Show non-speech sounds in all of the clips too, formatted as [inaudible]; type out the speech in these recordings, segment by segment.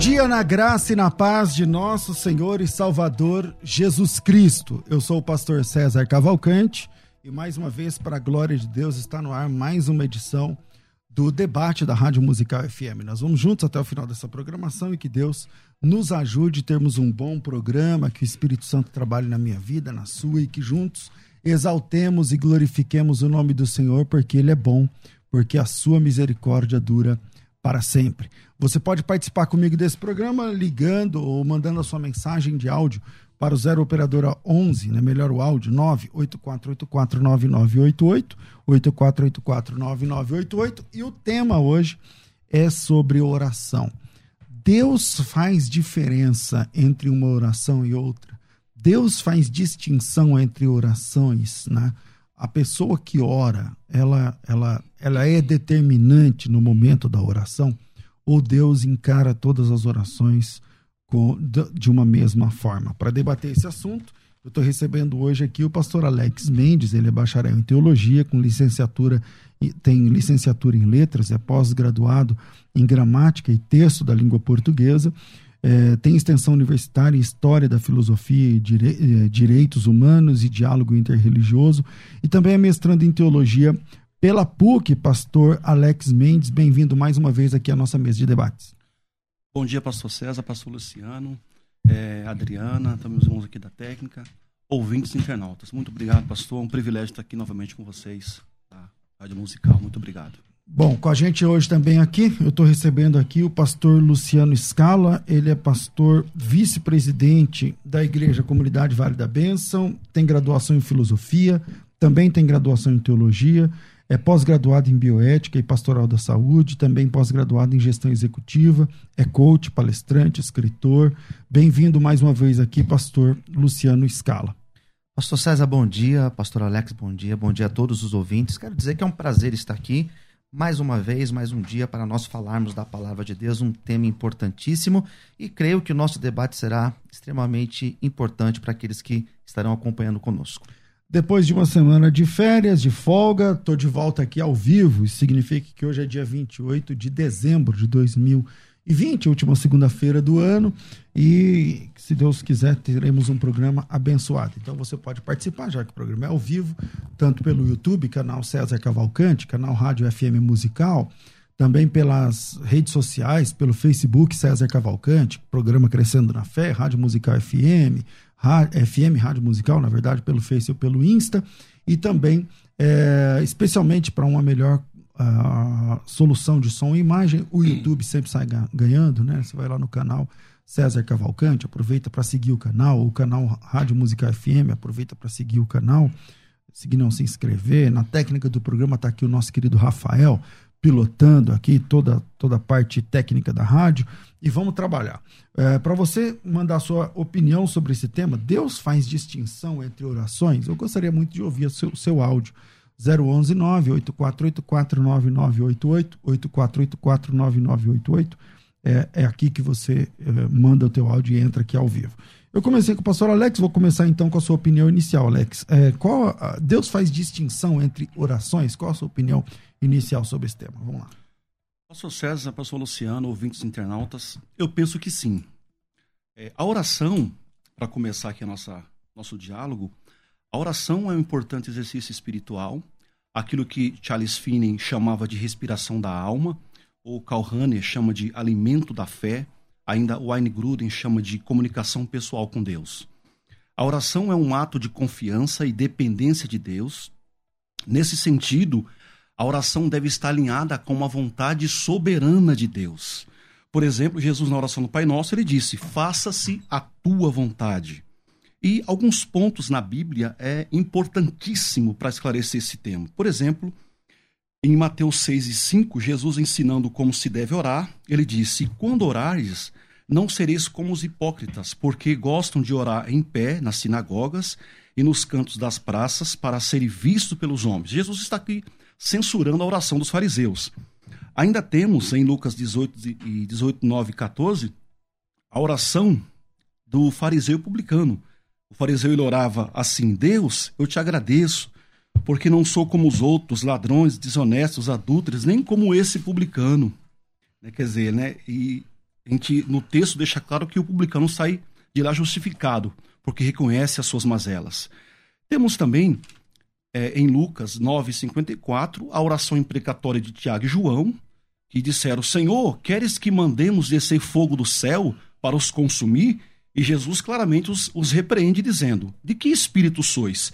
Dia na graça e na paz de nosso Senhor e Salvador Jesus Cristo. Eu sou o pastor César Cavalcante e mais uma vez, para a glória de Deus, está no ar mais uma edição do debate da Rádio Musical FM. Nós vamos juntos até o final dessa programação e que Deus nos ajude a termos um bom programa, que o Espírito Santo trabalhe na minha vida, na sua e que juntos exaltemos e glorifiquemos o nome do Senhor, porque Ele é bom, porque a sua misericórdia dura para sempre. Você pode participar comigo desse programa ligando ou mandando a sua mensagem de áudio para o 0 operadora 11, né, melhor o áudio, 984849988, 84849988, e o tema hoje é sobre oração. Deus faz diferença entre uma oração e outra. Deus faz distinção entre orações, né? A pessoa que ora, ela, ela, ela é determinante no momento da oração ou Deus encara todas as orações com, de uma mesma forma? Para debater esse assunto, eu estou recebendo hoje aqui o pastor Alex Mendes, ele é bacharel em teologia, com licenciatura, tem licenciatura em letras, é pós-graduado em gramática e texto da língua portuguesa, é, tem extensão universitária História da Filosofia dire, é, Direitos Humanos e Diálogo Interreligioso, e também é mestrando em Teologia pela PUC, pastor Alex Mendes. Bem-vindo mais uma vez aqui à nossa mesa de debates. Bom dia, pastor César, pastor Luciano, é, Adriana, também os irmãos aqui da técnica, ouvintes internautas. Muito obrigado, pastor. É um privilégio estar aqui novamente com vocês, tá? Rádio Musical. Muito obrigado. Bom, com a gente hoje também aqui, eu estou recebendo aqui o pastor Luciano Scala, ele é pastor vice-presidente da Igreja Comunidade Vale da Bênção, tem graduação em filosofia, também tem graduação em teologia, é pós-graduado em bioética e pastoral da saúde, também pós-graduado em gestão executiva, é coach, palestrante, escritor. Bem-vindo mais uma vez aqui, pastor Luciano Scala. Pastor César, bom dia. Pastor Alex, bom dia. Bom dia a todos os ouvintes. Quero dizer que é um prazer estar aqui mais uma vez, mais um dia para nós falarmos da palavra de Deus, um tema importantíssimo e creio que o nosso debate será extremamente importante para aqueles que estarão acompanhando conosco. Depois de uma semana de férias, de folga, estou de volta aqui ao vivo. Isso significa que hoje é dia 28 de dezembro de 2020, última segunda-feira do ano. E, se Deus quiser, teremos um programa abençoado. Então você pode participar, já que o programa é ao vivo, tanto pelo YouTube, canal César Cavalcante, canal Rádio FM Musical, também pelas redes sociais, pelo Facebook César Cavalcante, programa Crescendo na Fé, Rádio Musical FM, FM Rádio Musical, na verdade, pelo Face ou pelo Insta, e também, é, especialmente para uma melhor uh, solução de som e imagem, o YouTube sempre sai ganhando, né? Você vai lá no canal César Cavalcante, aproveita para seguir o canal, o canal Rádio Musical FM, aproveita para seguir o canal, seguir não se inscrever. Na técnica do programa está aqui o nosso querido Rafael, pilotando aqui toda, toda a parte técnica da rádio e vamos trabalhar. É, Para você mandar a sua opinião sobre esse tema, Deus faz distinção entre orações? Eu gostaria muito de ouvir o seu, seu áudio. 011 98484 9988, 8484 9988. É, é aqui que você é, manda o teu áudio e entra aqui ao vivo. Eu comecei com o pastor Alex, vou começar então com a sua opinião inicial, Alex. É, qual, Deus faz distinção entre orações? Qual a sua opinião inicial sobre esse tema? Vamos lá. Pastor César, pastor Luciano, ouvintes internautas, eu penso que sim. É, a oração, para começar aqui a nossa, nosso diálogo, a oração é um importante exercício espiritual, aquilo que Charles Finney chamava de respiração da alma, ou Karl Rahner chama de alimento da fé, ainda Wayne Gruden chama de comunicação pessoal com Deus. A oração é um ato de confiança e dependência de Deus. Nesse sentido, a oração deve estar alinhada com uma vontade soberana de Deus. Por exemplo, Jesus, na oração do Pai Nosso, ele disse: Faça-se a tua vontade. E alguns pontos na Bíblia é importantíssimo para esclarecer esse tema. Por exemplo, em Mateus 6 e 5, Jesus ensinando como se deve orar, ele disse: Quando orares, não sereis como os hipócritas, porque gostam de orar em pé nas sinagogas e nos cantos das praças para serem vistos pelos homens. Jesus está aqui censurando a oração dos fariseus. Ainda temos em Lucas 18, e 18 9 e 14 a oração do fariseu publicano. O fariseu ele orava assim: Deus, eu te agradeço, porque não sou como os outros, ladrões, desonestos, adúlteros, nem como esse publicano. Né? Quer dizer, né? E a gente, no texto deixa claro que o publicano sai de lá justificado, porque reconhece as suas mazelas. Temos também, é, em Lucas 9,54, a oração imprecatória de Tiago e João, que disseram: Senhor, queres que mandemos descer fogo do céu para os consumir? E Jesus claramente os, os repreende, dizendo: De que espírito sois?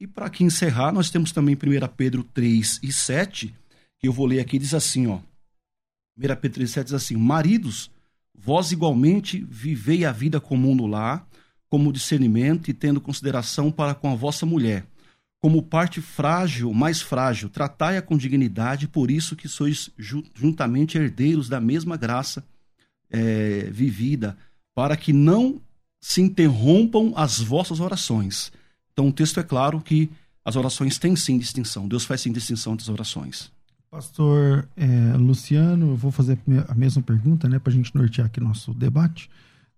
E para aqui encerrar, nós temos também 1 Pedro 3 e 7, que eu vou ler aqui, diz assim: ó, 1 Pedro 3 e 7 diz assim: Maridos, vós igualmente vivei a vida comum no lar, como discernimento e tendo consideração para com a vossa mulher. Como parte frágil, mais frágil, tratai-a com dignidade, por isso que sois juntamente herdeiros da mesma graça é, vivida para que não se interrompam as vossas orações. Então o texto é claro que as orações têm sim distinção. Deus faz sim distinção entre as orações. Pastor é, Luciano, eu vou fazer a mesma pergunta, né, para a gente nortear aqui nosso debate.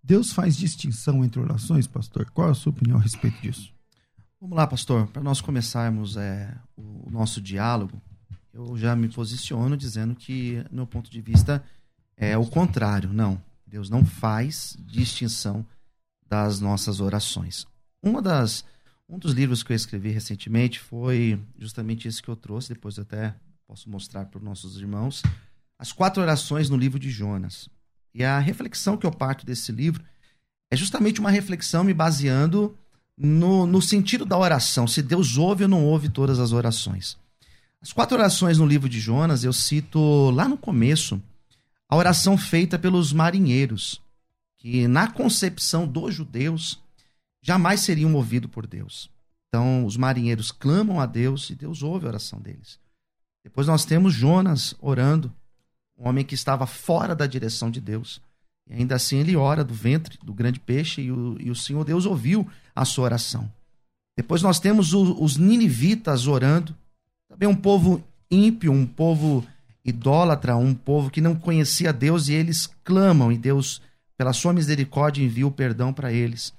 Deus faz distinção entre orações, pastor? Qual é a sua opinião a respeito disso? Vamos lá, pastor. Para nós começarmos é, o nosso diálogo, eu já me posiciono dizendo que, no meu ponto de vista, é o contrário. Não. Deus não faz distinção das nossas orações. Uma das, um dos livros que eu escrevi recentemente foi justamente esse que eu trouxe, depois eu até posso mostrar para os nossos irmãos, as quatro orações no livro de Jonas. E a reflexão que eu parto desse livro é justamente uma reflexão me baseando no, no sentido da oração, se Deus ouve ou não ouve todas as orações. As quatro orações no livro de Jonas, eu cito lá no começo, a oração feita pelos marinheiros, que na concepção dos judeus jamais seriam ouvidos por Deus. Então, os marinheiros clamam a Deus e Deus ouve a oração deles. Depois nós temos Jonas orando, um homem que estava fora da direção de Deus. E ainda assim ele ora do ventre do grande peixe e o, e o Senhor Deus ouviu a sua oração. Depois nós temos o, os ninivitas orando, também um povo ímpio, um povo idólatra, um povo que não conhecia Deus e eles clamam e Deus, pela sua misericórdia, envia o perdão para eles.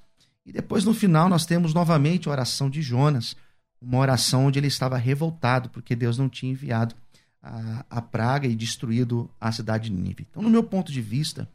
E depois no final nós temos novamente a oração de Jonas, uma oração onde ele estava revoltado porque Deus não tinha enviado a, a praga e destruído a cidade de Nínive. Então, no meu ponto de vista,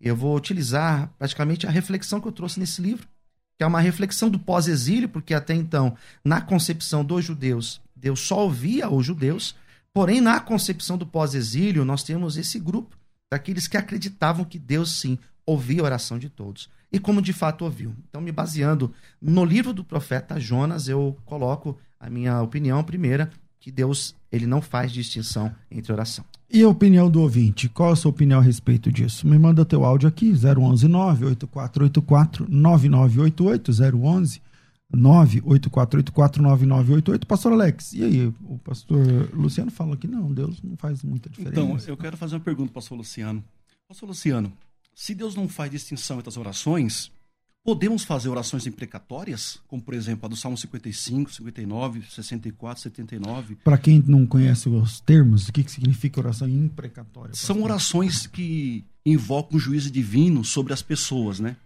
eu vou utilizar praticamente a reflexão que eu trouxe nesse livro, que é uma reflexão do pós-exílio, porque até então, na concepção dos judeus, Deus só ouvia os judeus, Porém, na concepção do pós-exílio, nós temos esse grupo daqueles que acreditavam que Deus sim ouvia a oração de todos. E como de fato ouviu. Então, me baseando no livro do profeta Jonas, eu coloco a minha opinião primeira, que Deus ele não faz distinção entre oração. E a opinião do ouvinte? Qual a sua opinião a respeito disso? Me manda teu áudio aqui, 011 98484 9988 011 984849988. Pastor Alex, e aí? O pastor Luciano fala que não, Deus não faz muita diferença. Então, eu quero fazer uma pergunta, pastor Luciano. Pastor Luciano, se Deus não faz distinção entre as orações, Podemos fazer orações imprecatórias, como por exemplo a do Salmo 55, 59, 64, 79. Para quem não conhece os termos, o que, que significa oração imprecatória? São orações que invocam o juízo divino sobre as pessoas, né?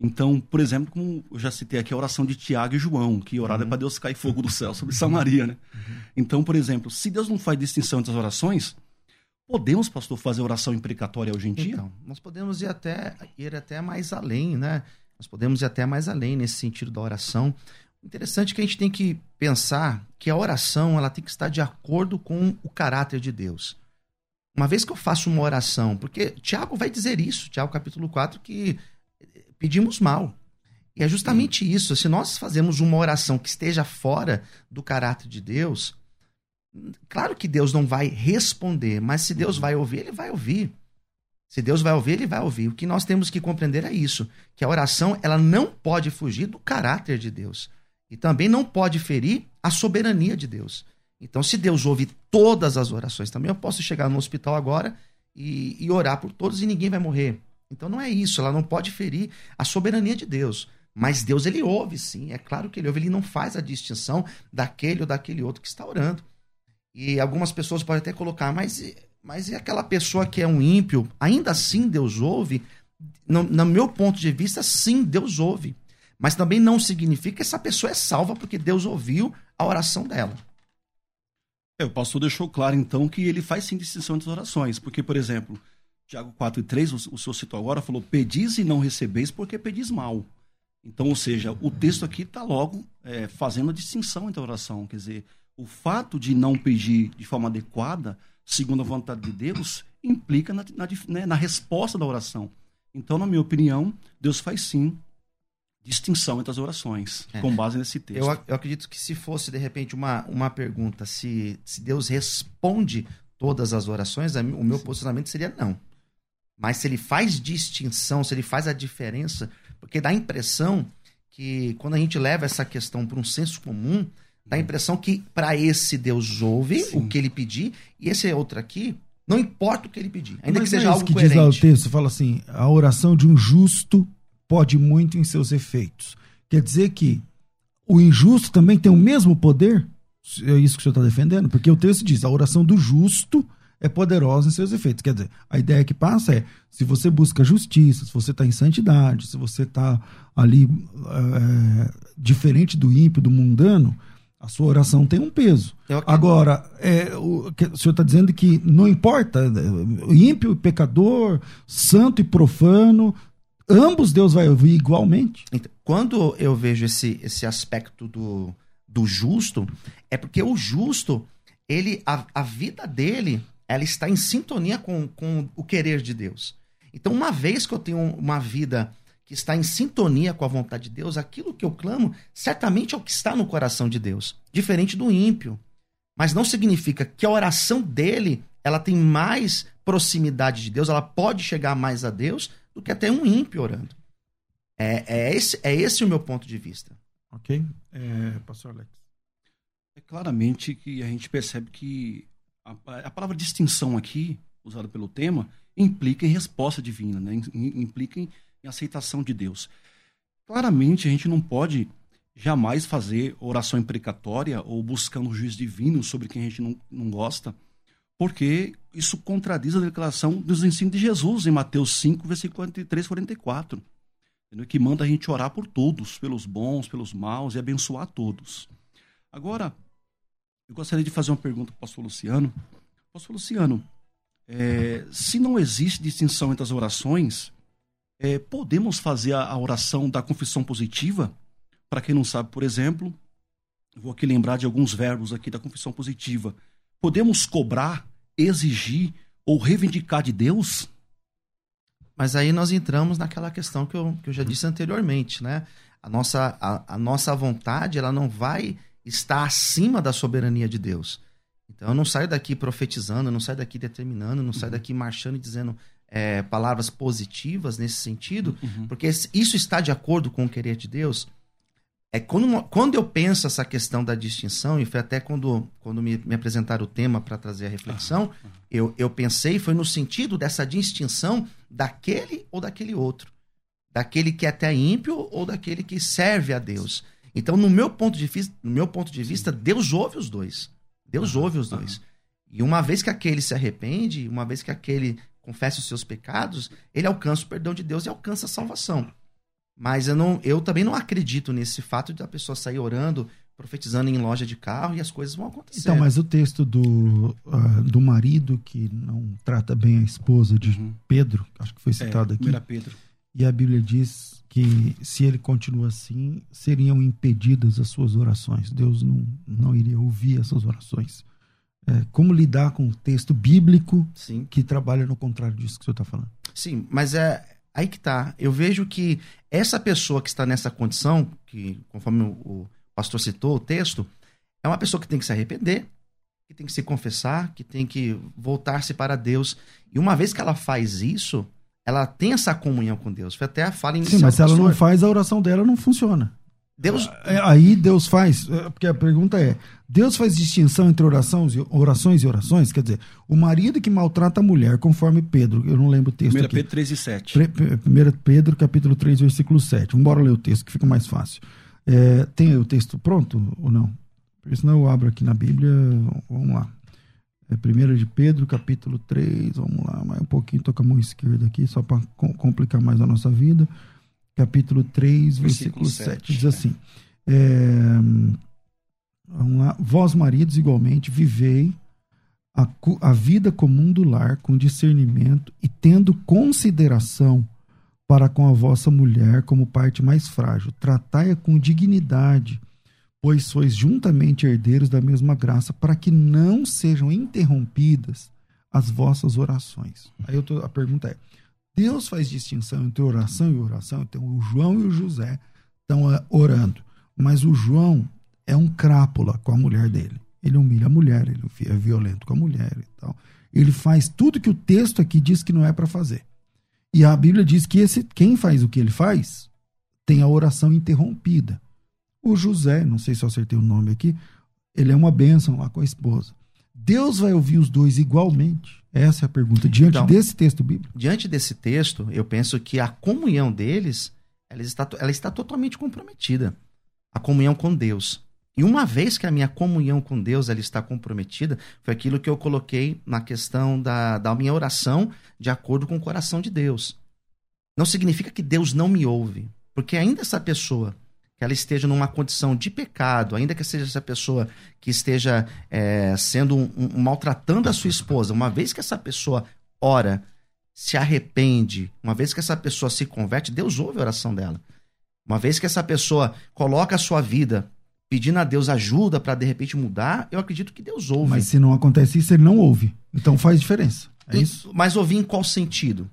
Então, por exemplo, como eu já citei aqui a oração de Tiago e João, que oraram uhum. é para Deus cair fogo do céu sobre Samaria, né? Uhum. Então, por exemplo, se Deus não faz distinção entre as orações, podemos, pastor, fazer oração imprecatória hoje em dia? Então, nós podemos ir até, ir até mais além, né? Nós podemos ir até mais além nesse sentido da oração. Interessante que a gente tem que pensar que a oração ela tem que estar de acordo com o caráter de Deus. Uma vez que eu faço uma oração, porque Tiago vai dizer isso, Tiago capítulo 4, que pedimos mal. E é justamente isso. Se nós fazemos uma oração que esteja fora do caráter de Deus, claro que Deus não vai responder, mas se Deus vai ouvir, ele vai ouvir. Se Deus vai ouvir, ele vai ouvir. O que nós temos que compreender é isso, que a oração ela não pode fugir do caráter de Deus e também não pode ferir a soberania de Deus. Então, se Deus ouve todas as orações, também eu posso chegar no hospital agora e, e orar por todos e ninguém vai morrer. Então, não é isso. Ela não pode ferir a soberania de Deus. Mas Deus, ele ouve, sim. É claro que ele ouve. Ele não faz a distinção daquele ou daquele outro que está orando. E algumas pessoas podem até colocar, mas mas e aquela pessoa que é um ímpio? Ainda assim Deus ouve? No, no meu ponto de vista, sim, Deus ouve. Mas também não significa que essa pessoa é salva porque Deus ouviu a oração dela. É, o pastor deixou claro, então, que ele faz sim distinção entre as orações. Porque, por exemplo, Tiago 4 e 3, o, o senhor citou agora, falou: Pedis e não recebeis porque pedis mal. Então, ou seja, o texto aqui está logo é, fazendo a distinção entre a oração. Quer dizer, o fato de não pedir de forma adequada segundo a vontade de Deus, implica na, na, né, na resposta da oração. Então, na minha opinião, Deus faz sim distinção entre as orações, é. com base nesse texto. Eu, eu, acredito que se fosse, de repente, uma, uma pergunta, se, se Deus responde todas as orações, o meu posicionamento seria não. Mas se ele faz distinção, se ele faz a diferença, porque dá a impressão que quando a gente leva essa questão para um senso comum, Dá a impressão que para esse Deus ouve Sim. o que ele pedir, e esse outro aqui, não importa o que ele pedir, ainda Mas que seja é algo que coerente. diz lá o texto, fala assim, a oração de um justo pode muito em seus efeitos. Quer dizer que o injusto também tem o mesmo poder? É isso que o senhor está defendendo? Porque o texto diz, a oração do justo é poderosa em seus efeitos. Quer dizer, a ideia que passa é: se você busca justiça, se você está em santidade, se você está ali é, diferente do ímpio, do mundano, a sua oração tem um peso. Agora, é, o, o senhor está dizendo que não importa, né, ímpio e pecador, santo e profano, ambos Deus vai ouvir igualmente. Então, quando eu vejo esse, esse aspecto do, do justo, é porque o justo, ele a, a vida dele, ela está em sintonia com, com o querer de Deus. Então, uma vez que eu tenho uma vida que está em sintonia com a vontade de Deus, aquilo que eu clamo certamente é o que está no coração de Deus, diferente do ímpio. Mas não significa que a oração dele ela tem mais proximidade de Deus, ela pode chegar mais a Deus do que até um ímpio orando. É, é, esse, é esse o meu ponto de vista. Ok. É, pastor Alex. É claramente que a gente percebe que a, a palavra distinção aqui, usada pelo tema, implica em resposta divina, né? implica em em aceitação de Deus. Claramente, a gente não pode jamais fazer oração imprecatória ou buscando um juiz divino sobre quem a gente não, não gosta, porque isso contradiz a declaração dos ensinos de Jesus em Mateus 5, versículo 43 44, entendeu? que manda a gente orar por todos, pelos bons, pelos maus e abençoar todos. Agora, eu gostaria de fazer uma pergunta para o pastor Luciano. Pastor Luciano, é, se não existe distinção entre as orações, é, podemos fazer a, a oração da confissão positiva? Para quem não sabe, por exemplo, vou aqui lembrar de alguns verbos aqui da confissão positiva. Podemos cobrar, exigir ou reivindicar de Deus? Mas aí nós entramos naquela questão que eu, que eu já disse anteriormente, né? A nossa, a, a nossa vontade, ela não vai estar acima da soberania de Deus. Então eu não saio daqui profetizando, eu não saio daqui determinando, eu não saio daqui marchando e dizendo é, palavras positivas nesse sentido, uhum. porque isso está de acordo com o querer de Deus. É quando, quando eu penso essa questão da distinção, e foi até quando, quando me, me apresentaram o tema para trazer a reflexão, uhum. eu, eu pensei, foi no sentido dessa distinção daquele ou daquele outro. daquele que é até ímpio ou daquele que serve a Deus. Então, no meu ponto de vista, no meu ponto de vista Deus ouve os dois. Deus ouve os dois. E uma vez que aquele se arrepende, uma vez que aquele confessa os seus pecados, ele alcança o perdão de Deus e alcança a salvação. Mas eu, não, eu também não acredito nesse fato de a pessoa sair orando, profetizando em loja de carro e as coisas vão acontecer. Então, mas o texto do, uh, do marido que não trata bem a esposa de uhum. Pedro, acho que foi citado é, aqui. Pedro. E a Bíblia diz que se ele continua assim, seriam impedidas as suas orações. Deus não, não iria ouvir essas orações. É, como lidar com o texto bíblico Sim. que trabalha no contrário disso que o senhor está falando? Sim, mas é aí que tá. Eu vejo que essa pessoa que está nessa condição, que conforme o pastor citou o texto, é uma pessoa que tem que se arrepender, que tem que se confessar, que tem que voltar-se para Deus. E uma vez que ela faz isso, ela tem essa comunhão com Deus. Foi até a fala inicial. Sim, mas se ela não faz, a oração dela não funciona. Deus... É, aí Deus faz, é, porque a pergunta é: Deus faz distinção entre orações e orações e orações? Quer dizer, o marido que maltrata a mulher, conforme Pedro, eu não lembro o texto. 1 Pedro 3 e 7. 1 Pedro, capítulo 3, versículo 7. Vamos embora ler o texto, que fica mais fácil. É, tem o texto pronto ou não? Porque senão eu abro aqui na Bíblia. Vamos lá. É 1 de Pedro, capítulo 3, vamos lá, mais um pouquinho, toca a mão esquerda aqui, só para complicar mais a nossa vida. Capítulo 3, versículo, versículo 7, 7, diz assim: é, vamos lá, Vós, maridos, igualmente, vivei a, a vida comum do lar com discernimento e tendo consideração para com a vossa mulher como parte mais frágil. Tratai-a com dignidade pois sois juntamente herdeiros da mesma graça, para que não sejam interrompidas as vossas orações. Aí tô, a pergunta é: Deus faz distinção entre oração e oração? Então, o João e o José estão uh, orando, mas o João é um crápula com a mulher dele. Ele humilha a mulher, ele é violento com a mulher e tal. Ele faz tudo que o texto aqui diz que não é para fazer. E a Bíblia diz que esse, quem faz o que ele faz tem a oração interrompida. O José, não sei se eu acertei o nome aqui, ele é uma bênção lá com a esposa. Deus vai ouvir os dois igualmente? Essa é a pergunta. Diante então, desse texto bíblico? Diante desse texto, eu penso que a comunhão deles ela está, ela está totalmente comprometida. A comunhão com Deus. E uma vez que a minha comunhão com Deus ela está comprometida, foi aquilo que eu coloquei na questão da, da minha oração de acordo com o coração de Deus. Não significa que Deus não me ouve, porque ainda essa pessoa que ela esteja numa condição de pecado, ainda que seja essa pessoa que esteja é, sendo um, um, maltratando a sua esposa, uma vez que essa pessoa ora, se arrepende, uma vez que essa pessoa se converte, Deus ouve a oração dela. Uma vez que essa pessoa coloca a sua vida pedindo a Deus ajuda para de repente mudar, eu acredito que Deus ouve. Mas se não acontece isso, ele não ouve. Então faz diferença. É isso? Mas ouvir em qual sentido?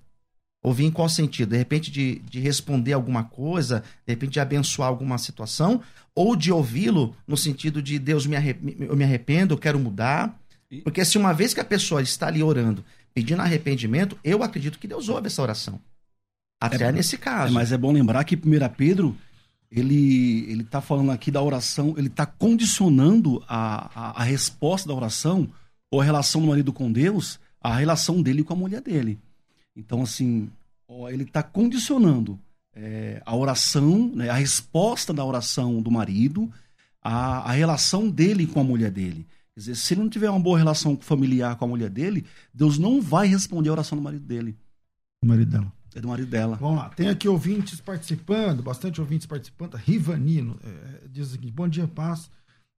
Ouvir em qual sentido? De repente de, de responder alguma coisa, de repente de abençoar alguma situação, ou de ouvi-lo no sentido de Deus, me eu me arrependo, eu quero mudar. Porque se uma vez que a pessoa está ali orando, pedindo arrependimento, eu acredito que Deus ouve essa oração. Até é, nesse caso. É, mas é bom lembrar que 1 Pedro, ele ele está falando aqui da oração, ele está condicionando a, a, a resposta da oração, ou a relação do marido com Deus, a relação dele com a mulher dele. Então, assim, ó, ele está condicionando é, a oração, né, a resposta da oração do marido, a, a relação dele com a mulher dele. Quer dizer, se ele não tiver uma boa relação familiar com a mulher dele, Deus não vai responder a oração do marido dele. Do marido dela. É do marido dela. Vamos lá, tem aqui ouvintes participando, bastante ouvintes participando. Rivanino é, diz o seguinte: Bom dia, paz.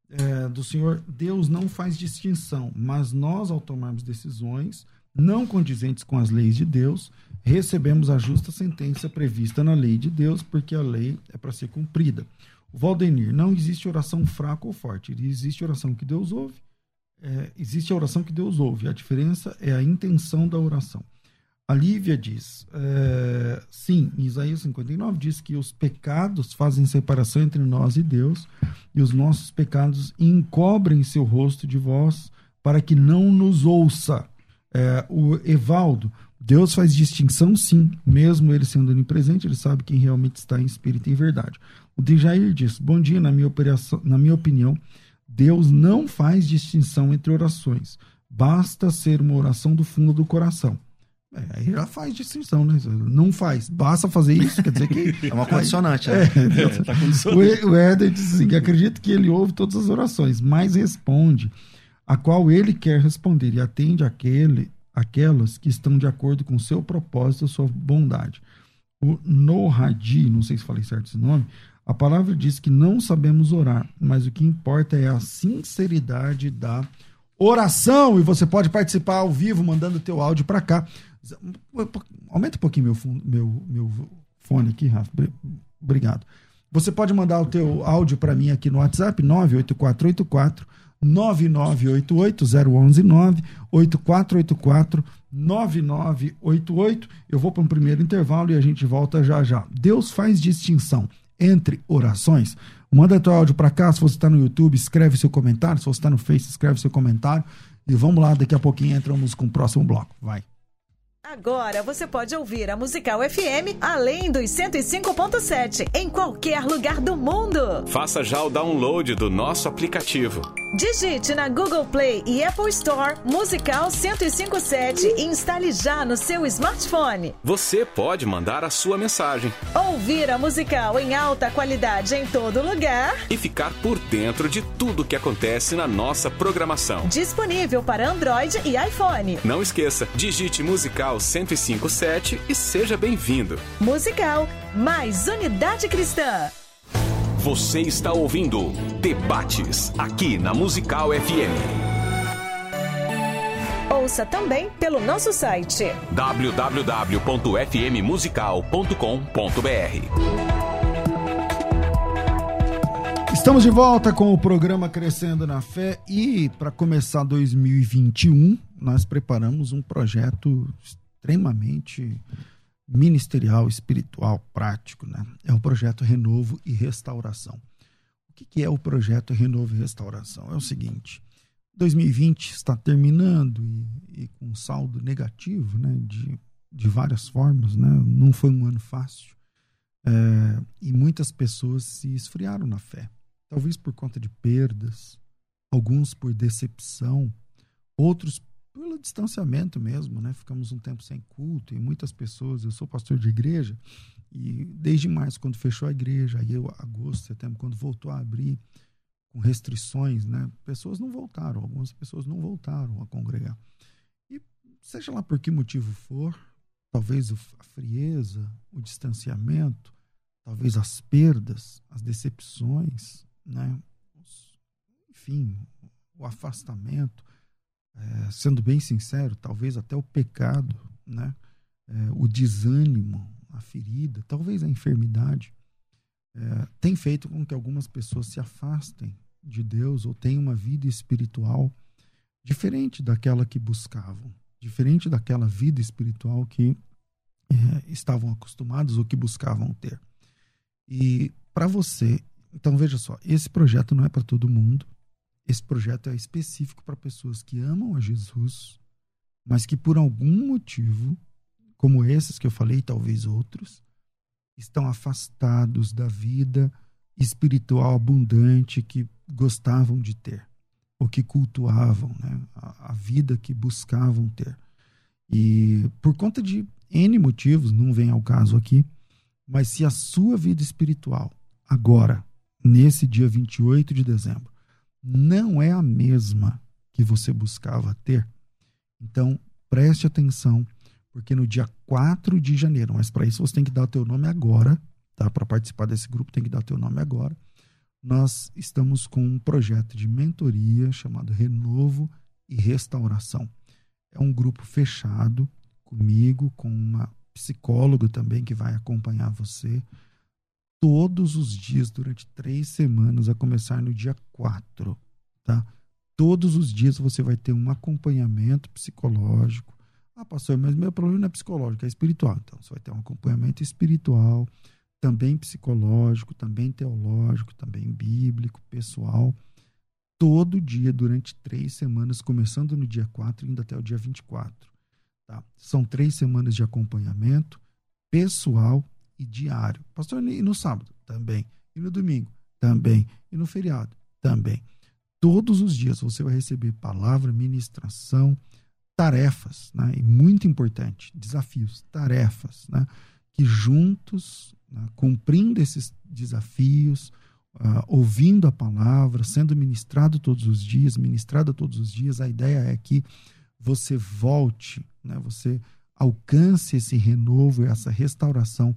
É, do Senhor, Deus não faz distinção, mas nós, ao tomarmos decisões, não condizentes com as leis de Deus, recebemos a justa sentença prevista na lei de Deus, porque a lei é para ser cumprida. O Valdenir, não existe oração fraca ou forte, existe oração que Deus ouve, é, existe a oração que Deus ouve, a diferença é a intenção da oração. A Lívia diz, é, sim, Isaías 59 diz que os pecados fazem separação entre nós e Deus, e os nossos pecados encobrem seu rosto de vós, para que não nos ouça. É, o Evaldo, Deus faz distinção sim, mesmo ele sendo onipresente, ele sabe quem realmente está em espírito e em verdade. O Dejair diz: Bom dia, na minha, operação, na minha opinião, Deus não faz distinção entre orações. Basta ser uma oração do fundo do coração. É, aí já faz distinção, né? Não faz. Basta fazer isso, quer dizer que. [laughs] É uma condicionante, né? É, [laughs] tá o, o Éder diz assim: que acredita que ele ouve todas as orações, mas responde a qual ele quer responder e atende aquele, aquelas que estão de acordo com seu propósito, sua bondade. O Nohadi, não sei se falei certo esse nome, a palavra diz que não sabemos orar, mas o que importa é a sinceridade da oração. E você pode participar ao vivo mandando teu áudio para cá. Aumenta um pouquinho meu, meu, meu fone aqui, Rafa. Obrigado. Você pode mandar o teu áudio para mim aqui no WhatsApp, 98484 9988 0119 8484 9988. Eu vou para um primeiro intervalo e a gente volta já já. Deus faz distinção entre orações. Manda teu áudio para cá, se você está no YouTube, escreve seu comentário, se você está no Face, escreve seu comentário. E vamos lá, daqui a pouquinho entramos com o próximo bloco. Vai. Agora você pode ouvir a Musical FM além dos 105.7 em qualquer lugar do mundo. Faça já o download do nosso aplicativo. Digite na Google Play e Apple Store Musical 1057 e instale já no seu smartphone. Você pode mandar a sua mensagem. Ouvir a Musical em alta qualidade em todo lugar. E ficar por dentro de tudo que acontece na nossa programação. Disponível para Android e iPhone. Não esqueça, digite Musical 1057 e seja bem-vindo. Musical, mais unidade cristã. Você está ouvindo Debates aqui na Musical FM. Ouça também pelo nosso site www.fmmusical.com.br. Estamos de volta com o programa Crescendo na Fé e para começar 2021, nós preparamos um projeto extremamente ministerial, espiritual, prático, né? É o projeto Renovo e Restauração. O que, que é o projeto Renovo e Restauração? É o seguinte: 2020 está terminando e, e com um saldo negativo, né? De, de várias formas, né? Não foi um ano fácil. É, e muitas pessoas se esfriaram na fé. Talvez por conta de perdas, alguns por decepção, outros pelo distanciamento mesmo, né? Ficamos um tempo sem culto e muitas pessoas, eu sou pastor de igreja e desde março quando fechou a igreja, aí eu agosto, setembro quando voltou a abrir com restrições, né? Pessoas não voltaram, algumas pessoas não voltaram a congregar. E seja lá por que motivo for, talvez a frieza, o distanciamento, talvez as perdas, as decepções, né? Enfim, o afastamento, é, sendo bem sincero, talvez até o pecado, né? É, o desânimo, a ferida, talvez a enfermidade, é, tem feito com que algumas pessoas se afastem de Deus ou tenham uma vida espiritual diferente daquela que buscavam, diferente daquela vida espiritual que é, estavam acostumados ou que buscavam ter. E para você, então veja só, esse projeto não é para todo mundo, esse projeto é específico para pessoas que amam a Jesus, mas que por algum motivo, como esses que eu falei, talvez outros, estão afastados da vida espiritual abundante que gostavam de ter, ou que cultuavam, né? a, a vida que buscavam ter. E por conta de N motivos, não vem ao caso aqui, mas se a sua vida espiritual, agora, nesse dia 28 de dezembro, não é a mesma que você buscava ter. Então, preste atenção, porque no dia 4 de janeiro, mas para isso você tem que dar o teu nome agora, tá? Para participar desse grupo tem que dar o teu nome agora. Nós estamos com um projeto de mentoria chamado Renovo e Restauração. É um grupo fechado comigo, com uma psicóloga também que vai acompanhar você todos os dias durante três semanas, a começar no dia 4, tá? Todos os dias você vai ter um acompanhamento psicológico. Ah, pastor, mas meu problema não é psicológico, é espiritual. Então, você vai ter um acompanhamento espiritual, também psicológico, também teológico, também bíblico, pessoal. Todo dia, durante três semanas, começando no dia 4 e indo até o dia 24. Tá? São três semanas de acompanhamento pessoal e diário. Pastor, e no sábado? Também. E no domingo? Também. E no feriado? Também. Todos os dias você vai receber palavra, ministração, tarefas, né? E muito importante, desafios, tarefas, né? Que juntos, né? cumprindo esses desafios, uh, ouvindo a palavra, sendo ministrado todos os dias, ministrado todos os dias, a ideia é que você volte, né? Você alcance esse renovo essa restauração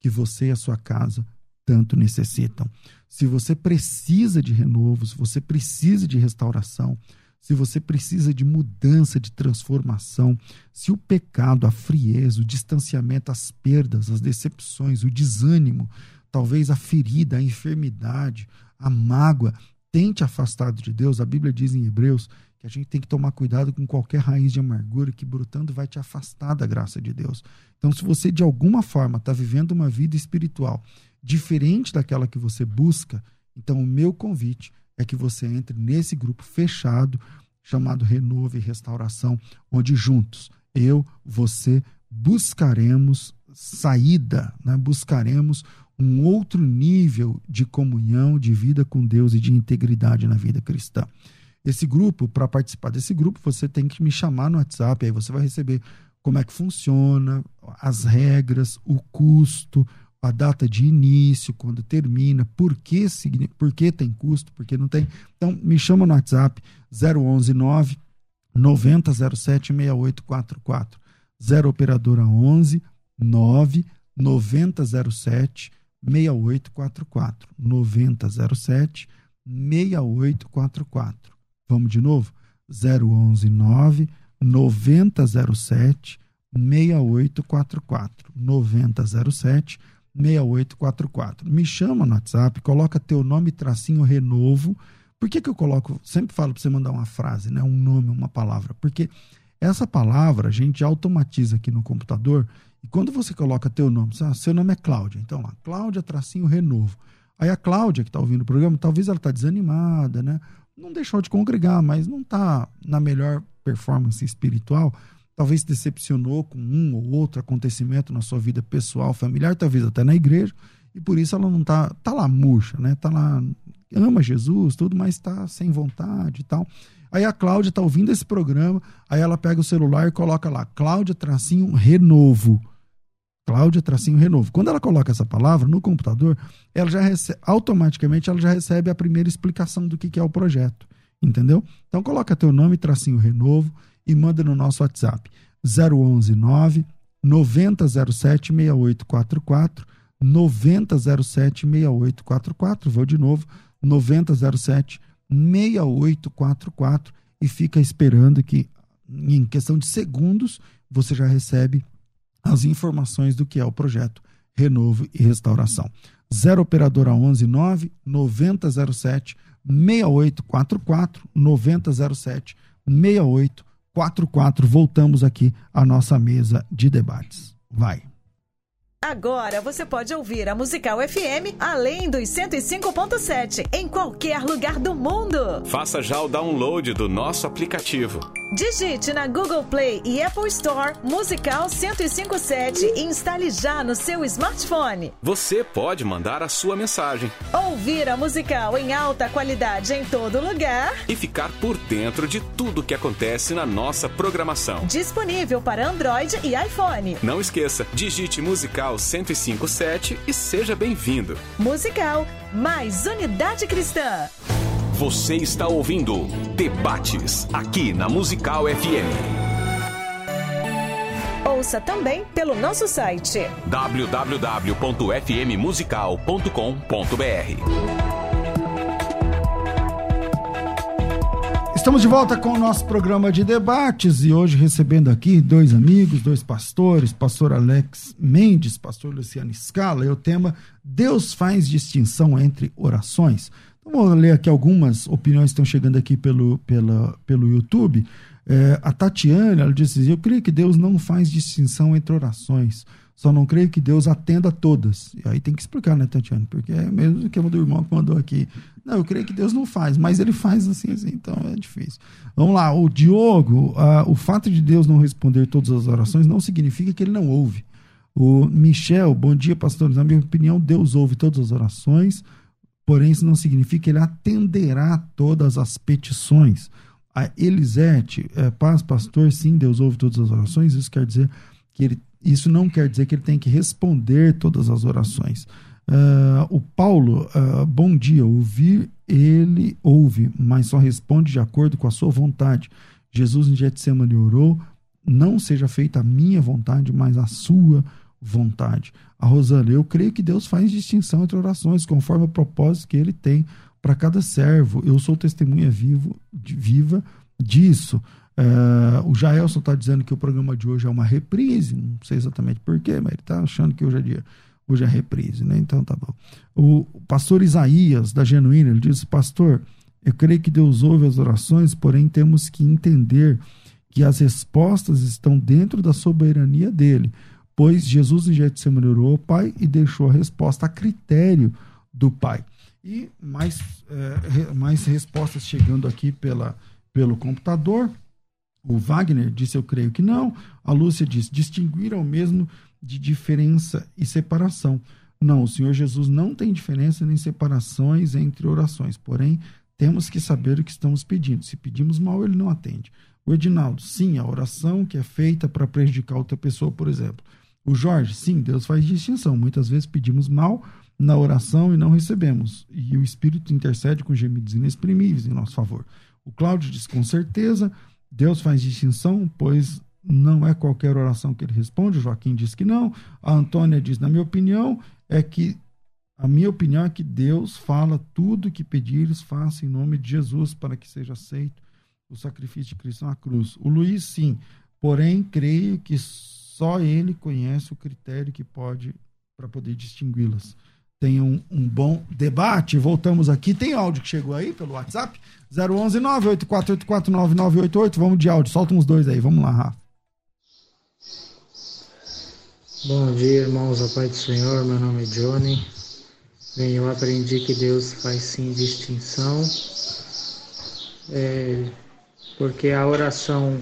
que você e a sua casa tanto necessitam. Se você precisa de renovo, se você precisa de restauração, se você precisa de mudança, de transformação, se o pecado, a frieza, o distanciamento, as perdas, as decepções, o desânimo, talvez a ferida, a enfermidade, a mágoa, tente afastado de Deus, a Bíblia diz em Hebreus que a gente tem que tomar cuidado com qualquer raiz de amargura que brotando vai te afastar da graça de Deus. Então, se você de alguma forma está vivendo uma vida espiritual diferente daquela que você busca, então o meu convite é que você entre nesse grupo fechado chamado Renovo e Restauração, onde juntos, eu, você, buscaremos saída, né? buscaremos um outro nível de comunhão, de vida com Deus e de integridade na vida cristã. Esse grupo, para participar desse grupo, você tem que me chamar no WhatsApp, aí você vai receber como é que funciona, as regras, o custo, a data de início, quando termina, por que, por que tem custo, por que não tem. Então, me chama no WhatsApp 011 9 9007 6844. 0 operadora 11 9 9007 6844. 9007 6844. Vamos de novo? 011 9 9007 6844. 9007 6844. Me chama no WhatsApp, coloca teu nome, tracinho renovo. Por que, que eu coloco? Sempre falo para você mandar uma frase, né? um nome, uma palavra. Porque essa palavra a gente automatiza aqui no computador e quando você coloca teu nome, ah, seu nome é Cláudia, então lá, Cláudia tracinho renovo. Aí a Cláudia que está ouvindo o programa, talvez ela está desanimada, né? Não deixou de congregar, mas não está na melhor performance espiritual talvez decepcionou com um ou outro acontecimento na sua vida pessoal, familiar, talvez até na igreja, e por isso ela não tá, tá lá murcha, né? Tá lá, ama Jesus, tudo, mas tá sem vontade e tal. Aí a Cláudia tá ouvindo esse programa, aí ela pega o celular e coloca lá, Cláudia tracinho renovo. Cláudia tracinho renovo. Quando ela coloca essa palavra no computador, ela já recebe, automaticamente ela já recebe a primeira explicação do que, que é o projeto, entendeu? Então coloca teu nome tracinho renovo, e manda no nosso WhatsApp 011 9 9007 6844 9007 6844. Vou de novo, 9007 6844 e fica esperando que em questão de segundos você já recebe as informações do que é o projeto Renovo e Restauração. 0 operadora 11 9 9007 6844 9007 6844 44. Voltamos aqui à nossa mesa de debates. Vai. Agora você pode ouvir a Musical FM além dos 105.7 em qualquer lugar do mundo. Faça já o download do nosso aplicativo. Digite na Google Play e Apple Store Musical 1057 e instale já no seu smartphone. Você pode mandar a sua mensagem. Ouvir a Musical em alta qualidade em todo lugar. E ficar por dentro de tudo que acontece na nossa programação. Disponível para Android e iPhone. Não esqueça, digite Musical 1057 e seja bem-vindo. Musical, mais unidade cristã. Você está ouvindo Debates aqui na Musical FM. Ouça também pelo nosso site www.fmmusical.com.br. Estamos de volta com o nosso programa de debates e hoje recebendo aqui dois amigos, dois pastores, pastor Alex Mendes, pastor Luciano Scala, e o tema Deus faz distinção entre orações. Então, vou ler aqui algumas opiniões que estão chegando aqui pelo, pela, pelo YouTube. É, a Tatiana, ela disse assim, eu creio que Deus não faz distinção entre orações, só não creio que Deus atenda todas. E aí tem que explicar, né, Tatiana? Porque é mesmo que o do irmão que mandou aqui. Não, eu creio que Deus não faz, mas ele faz assim, assim, então é difícil. Vamos lá, o Diogo, uh, o fato de Deus não responder todas as orações não significa que ele não ouve. O Michel, bom dia, pastores. Na minha opinião, Deus ouve todas as orações, porém isso não significa que ele atenderá todas as petições. A Elisete, é, paz, pastor, sim, Deus ouve todas as orações. Isso quer dizer que ele, isso não quer dizer que ele tem que responder todas as orações. Uh, o Paulo, uh, bom dia, ouvir ele ouve, mas só responde de acordo com a sua vontade. Jesus em Getsemane orou, não seja feita a minha vontade, mas a sua vontade. A Rosana, eu creio que Deus faz distinção entre orações, conforme o propósito que ele tem para cada servo. Eu sou testemunha vivo, viva disso. Uh, o Jaelson está dizendo que o programa de hoje é uma reprise, não sei exatamente porquê, mas ele está achando que hoje é dia. Hoje é reprise, né? Então tá bom. O pastor Isaías, da Genuína, ele diz: Pastor, eu creio que Deus ouve as orações, porém temos que entender que as respostas estão dentro da soberania dele, pois Jesus em Getsemane orou ao Pai e deixou a resposta a critério do Pai. E mais, é, mais respostas chegando aqui pela, pelo computador. O Wagner disse: Eu creio que não. A Lúcia disse: Distinguir ao mesmo de diferença e separação. Não, o Senhor Jesus não tem diferença nem separações entre orações. Porém, temos que saber o que estamos pedindo. Se pedimos mal, ele não atende. O Edinaldo, sim, a oração que é feita para prejudicar outra pessoa, por exemplo. O Jorge, sim, Deus faz distinção. Muitas vezes pedimos mal na oração e não recebemos. E o Espírito intercede com gemidos inexprimíveis em nosso favor. O Cláudio diz, com certeza, Deus faz distinção, pois não é qualquer oração que ele responde. O Joaquim diz que não. A Antônia diz, na minha opinião, é que a minha opinião é que Deus fala tudo que pedires, faça em nome de Jesus para que seja aceito o sacrifício de Cristo na cruz. O Luiz, sim. Porém, creio que só ele conhece o critério que pode para poder distingui-las. Tenham um, um, bom debate. Voltamos aqui. Tem áudio que chegou aí pelo WhatsApp? 011 98484 9988. Vamos de áudio. Solta uns dois aí. Vamos lá, Rafa. Bom dia, irmãos, a paz do Senhor. Meu nome é Johnny. Bem, eu aprendi que Deus faz sim distinção, é, porque a oração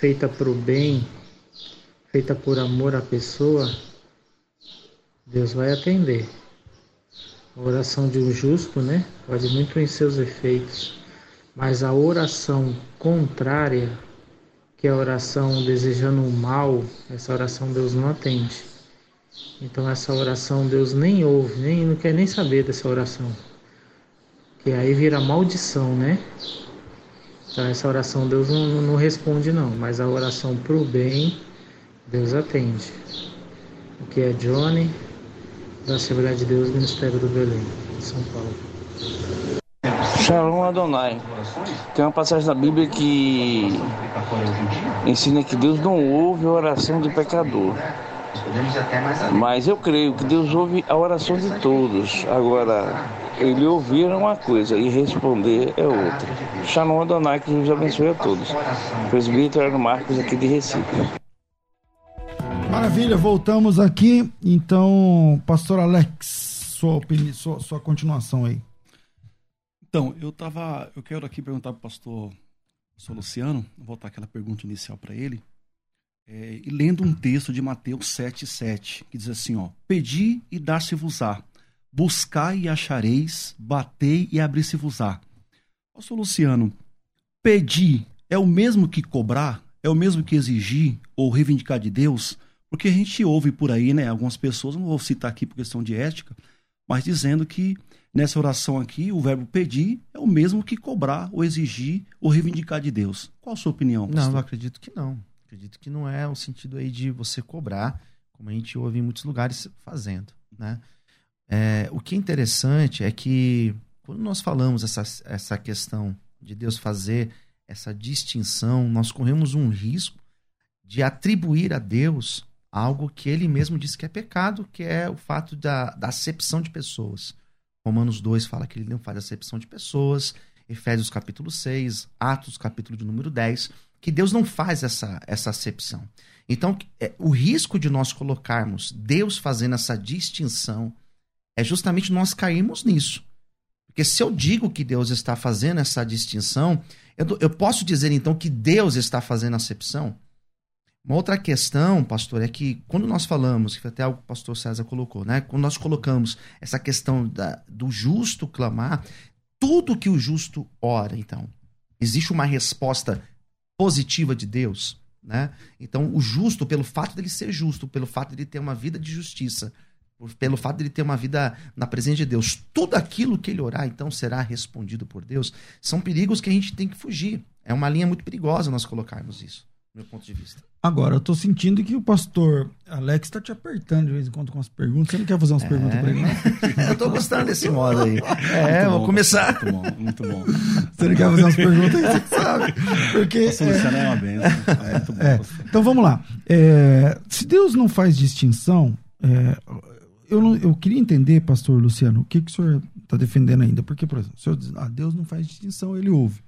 feita para o bem, feita por amor à pessoa, Deus vai atender. A oração de um justo, né, pode muito em seus efeitos, mas a oração contrária que a oração desejando o mal, essa oração Deus não atende. Então essa oração Deus nem ouve, nem não quer nem saber dessa oração. Que aí vira maldição, né? Então essa oração Deus não, não responde não, mas a oração para o bem Deus atende. O que é Johnny, da Assembleia de Deus, Ministério do Belém, São Paulo. Shalom Adonai. Tem uma passagem na Bíblia que ensina que Deus não ouve a oração de pecador. Mas eu creio que Deus ouve a oração de todos. Agora, ele ouvir é uma coisa e responder é outra. Shalom Adonai, que Deus abençoe a todos. Presbítero Marcos aqui de Recife. Maravilha, voltamos aqui. Então, pastor Alex, sua, opinião, sua, sua continuação aí. Então, eu tava. Eu quero aqui perguntar para o pastor, pastor Luciano, vou voltar aquela pergunta inicial para ele. É, e lendo um texto de Mateus 7,7, que diz assim: ó, Pedi e dar-se-vos-á, buscai e achareis, batei e abrir-se-vos-á. Pastor Luciano, pedir é o mesmo que cobrar? É o mesmo que exigir ou reivindicar de Deus? Porque a gente ouve por aí, né, algumas pessoas, não vou citar aqui por questão de ética, mas dizendo que Nessa oração aqui, o verbo pedir é o mesmo que cobrar, ou exigir, ou reivindicar de Deus. Qual a sua opinião? Pastor? Não, eu acredito que não. Acredito que não é o sentido aí de você cobrar, como a gente ouve em muitos lugares fazendo, né? É, o que é interessante é que quando nós falamos essa, essa questão de Deus fazer essa distinção, nós corremos um risco de atribuir a Deus algo que ele mesmo disse que é pecado, que é o fato da, da acepção de pessoas. Romanos 2 fala que ele não faz acepção de pessoas. Efésios capítulo 6, Atos capítulo de número 10, que Deus não faz essa, essa acepção. Então, é, o risco de nós colocarmos Deus fazendo essa distinção é justamente nós cairmos nisso. Porque se eu digo que Deus está fazendo essa distinção, eu, eu posso dizer então que Deus está fazendo acepção? Uma outra questão, pastor, é que quando nós falamos, que foi até algo que o pastor César colocou, né? Quando nós colocamos essa questão da, do justo clamar, tudo que o justo ora, então, Existe uma resposta positiva de Deus, né? Então, o justo, pelo fato dele ser justo, pelo fato de ter uma vida de justiça, pelo fato de ele ter uma vida na presença de Deus, tudo aquilo que ele orar, então, será respondido por Deus, são perigos que a gente tem que fugir. É uma linha muito perigosa nós colocarmos isso, meu ponto de vista. Agora, eu tô sentindo que o pastor Alex tá te apertando de vez em quando com as perguntas. Você não quer fazer umas é... perguntas pra ele, não? [laughs] eu tô gostando desse modo aí. É, muito vou bom, começar. Muito bom, muito bom. Você não quer fazer umas perguntas aí, você sabe. Porque, a é... é uma benção. É, muito bom, é. Então vamos lá. É, se Deus não faz distinção, é, eu, não, eu queria entender, pastor Luciano, o que, que o senhor está defendendo ainda. Porque, por exemplo, o senhor diz, ah, Deus não faz distinção, ele ouve.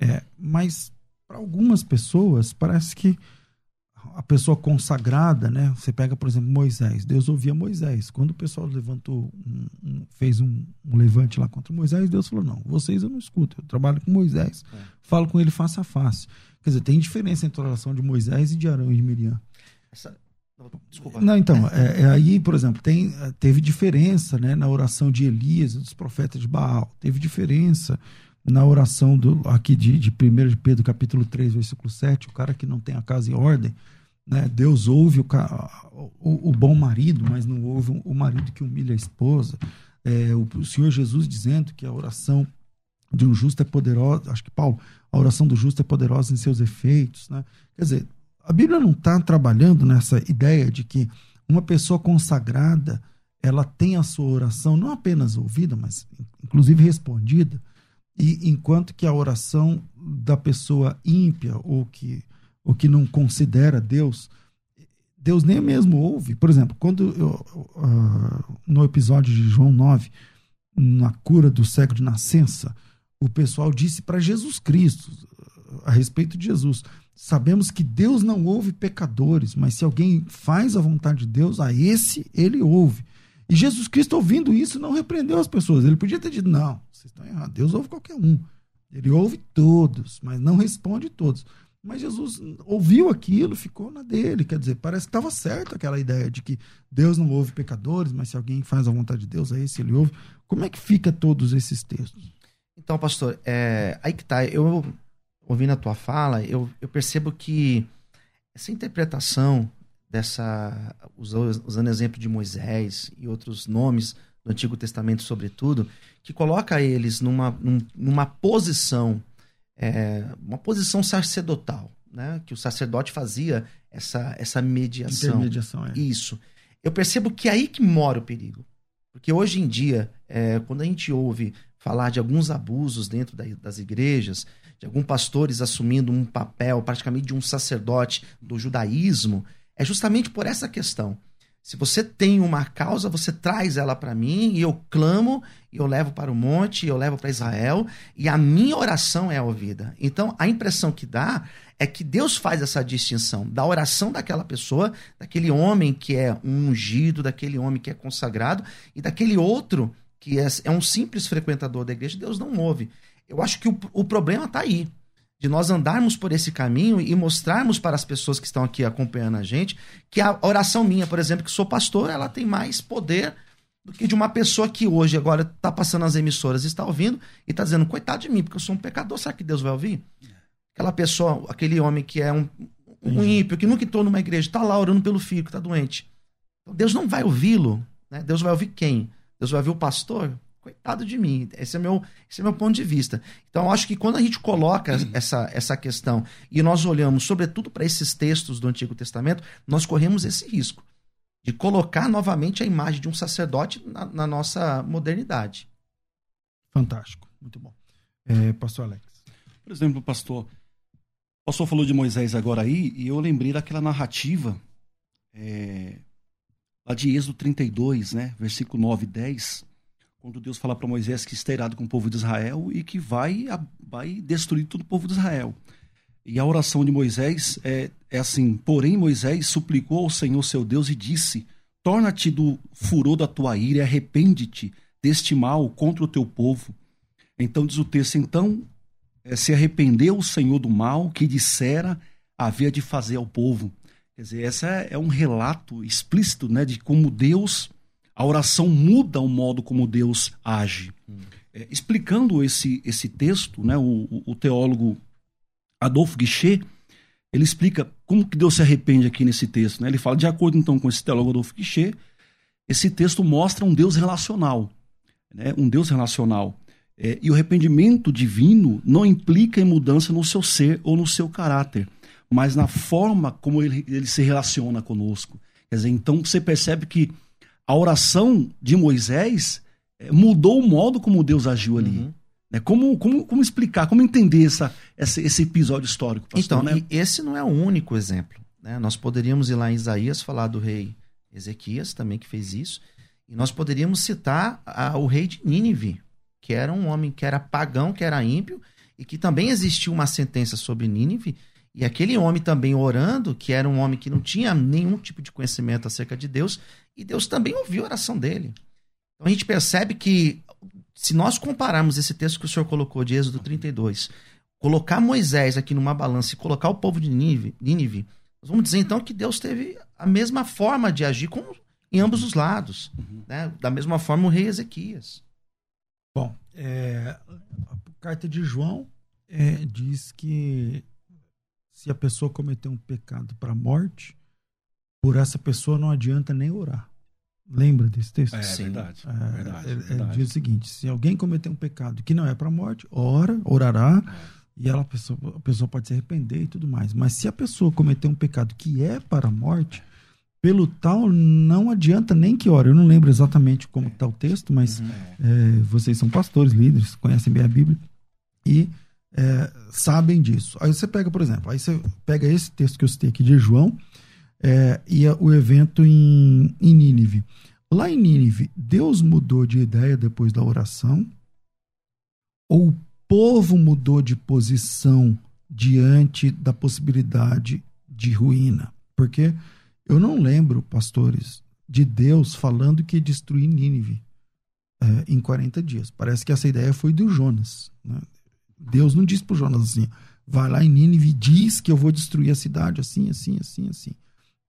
É, mas para algumas pessoas parece que a pessoa consagrada, né? Você pega, por exemplo, Moisés. Deus ouvia Moisés. Quando o pessoal levantou, um, um, fez um, um, levante lá contra Moisés, Deus falou: não, vocês eu não escuto. Eu trabalho com Moisés, é. falo com ele face a face. Quer dizer, tem diferença entre a oração de Moisés e de Arão e de Miriam. Essa... Desculpa. Não, então, é, é, aí, por exemplo, tem, teve diferença né, na oração de Elias dos profetas de Baal. Teve diferença na oração do, aqui de, de 1 de Pedro, capítulo 3, versículo 7, o cara que não tem a casa em ordem, né? Deus ouve o, o, o, bom marido, mas não ouve o marido que humilha a esposa. É, o, o, Senhor Jesus dizendo que a oração de um justo é poderosa, acho que Paulo, a oração do justo é poderosa em seus efeitos. Né? Quer dizer, a Bíblia não está trabalhando nessa ideia de que uma pessoa consagrada ela tem a sua oração não apenas ouvida, mas inclusive respondida, e enquanto que a oração da pessoa ímpia ou que o que não considera Deus, Deus nem mesmo ouve. Por exemplo, quando eu, uh, no episódio de João 9, na cura do cego de nascença, o pessoal disse para Jesus Cristo, a respeito de Jesus, sabemos que Deus não ouve pecadores, mas se alguém faz a vontade de Deus, a esse ele ouve. E Jesus Cristo, ouvindo isso, não repreendeu as pessoas. Ele podia ter dito: não, vocês estão errados, Deus ouve qualquer um. Ele ouve todos, mas não responde todos. Mas Jesus ouviu aquilo, ficou na dele. Quer dizer, parece que estava certo aquela ideia de que Deus não ouve pecadores, mas se alguém faz a vontade de Deus, é esse ele ouve. Como é que fica todos esses textos? Então, pastor, é, aí que tá. Eu, ouvindo a tua fala, eu, eu percebo que essa interpretação dessa. usando exemplo de Moisés e outros nomes do Antigo Testamento, sobretudo, que coloca eles numa, numa posição é, uma posição sacerdotal, né? que o sacerdote fazia essa, essa mediação. Intermediação, é. Isso. Eu percebo que é aí que mora o perigo. Porque hoje em dia, é, quando a gente ouve falar de alguns abusos dentro da, das igrejas, de alguns pastores assumindo um papel praticamente de um sacerdote do judaísmo, é justamente por essa questão. Se você tem uma causa, você traz ela para mim e eu clamo, e eu levo para o monte, e eu levo para Israel, e a minha oração é ouvida. Então, a impressão que dá é que Deus faz essa distinção da oração daquela pessoa, daquele homem que é um ungido, daquele homem que é consagrado, e daquele outro que é, é um simples frequentador da igreja, Deus não ouve. Eu acho que o, o problema está aí de nós andarmos por esse caminho e mostrarmos para as pessoas que estão aqui acompanhando a gente que a oração minha, por exemplo, que sou pastor, ela tem mais poder do que de uma pessoa que hoje agora está passando as emissoras, está ouvindo e está dizendo, coitado de mim, porque eu sou um pecador, será que Deus vai ouvir? Aquela pessoa, aquele homem que é um, um ímpio, que nunca entrou numa igreja, está lá orando pelo filho que está doente. Então, Deus não vai ouvi-lo. Né? Deus vai ouvir quem? Deus vai ouvir o pastor? Coitado de mim. Esse é meu, esse é meu ponto de vista. Então, eu acho que quando a gente coloca uhum. essa, essa questão e nós olhamos, sobretudo, para esses textos do Antigo Testamento, nós corremos esse risco de colocar novamente a imagem de um sacerdote na, na nossa modernidade. Fantástico, muito bom. É, pastor Alex. Por exemplo, pastor, o pastor falou de Moisés agora aí, e eu lembrei daquela narrativa é, lá de Êxodo 32, né, versículo 9 e 10, quando Deus fala para Moisés que está irado com o povo de Israel e que vai, vai destruir todo o povo de Israel. E a oração de Moisés é, é assim: Porém, Moisés suplicou ao Senhor seu Deus e disse: Torna-te do furor da tua ira e arrepende-te deste mal contra o teu povo. Então diz o texto: Então é, se arrependeu o Senhor do mal que dissera havia de fazer ao povo. Quer dizer, esse é, é um relato explícito né, de como Deus a oração muda o modo como Deus age. É, explicando esse, esse texto, né, o, o teólogo Adolfo Guichet, ele explica como que Deus se arrepende aqui nesse texto. Né? Ele fala, de acordo então com esse teólogo Adolfo Guichet, esse texto mostra um Deus relacional. Né? Um Deus relacional. É, e o arrependimento divino não implica em mudança no seu ser ou no seu caráter, mas na forma como ele, ele se relaciona conosco. Quer dizer, então você percebe que a oração de Moisés é, mudou o modo como Deus agiu ali. Uhum. Né? Como, como, como explicar, como entender essa, essa esse episódio histórico? Pastor, então, né? esse não é o único exemplo. Né? Nós poderíamos ir lá em Isaías falar do rei Ezequias, também que fez isso, e nós poderíamos citar a, o rei de Nínive, que era um homem que era pagão, que era ímpio, e que também existiu uma sentença sobre Nínive, e aquele homem também orando, que era um homem que não tinha nenhum tipo de conhecimento acerca de Deus, e Deus também ouviu a oração dele. Então a gente percebe que se nós compararmos esse texto que o senhor colocou de Êxodo 32, colocar Moisés aqui numa balança e colocar o povo de Nínive, nós vamos dizer então que Deus teve a mesma forma de agir com, em ambos os lados. Uhum. Né? Da mesma forma o rei Ezequias. Bom, é, a carta de João é, diz que se a pessoa cometer um pecado para a morte, por essa pessoa não adianta nem orar. Lembra desse texto? É, Sim. verdade. É, verdade, ele, verdade. diz o seguinte: se alguém cometer um pecado que não é para a morte, ora, orará, é. e ela, a, pessoa, a pessoa pode se arrepender e tudo mais. Mas se a pessoa cometer um pecado que é para a morte, pelo tal, não adianta nem que ore. Eu não lembro exatamente como está o texto, mas uhum. é, vocês são pastores, líderes, conhecem bem a Bíblia e é, sabem disso. Aí você pega, por exemplo, aí você pega esse texto que eu citei aqui de João é, e o evento em, em Nínive. Lá em Nínive, Deus mudou de ideia depois da oração? Ou o povo mudou de posição diante da possibilidade de ruína? Porque eu não lembro, pastores, de Deus falando que ia destruir Nínive é, em 40 dias. Parece que essa ideia foi do Jonas. Né? Deus não disse para Jonas assim: vai lá em Nínive e diz que eu vou destruir a cidade assim, assim, assim, assim.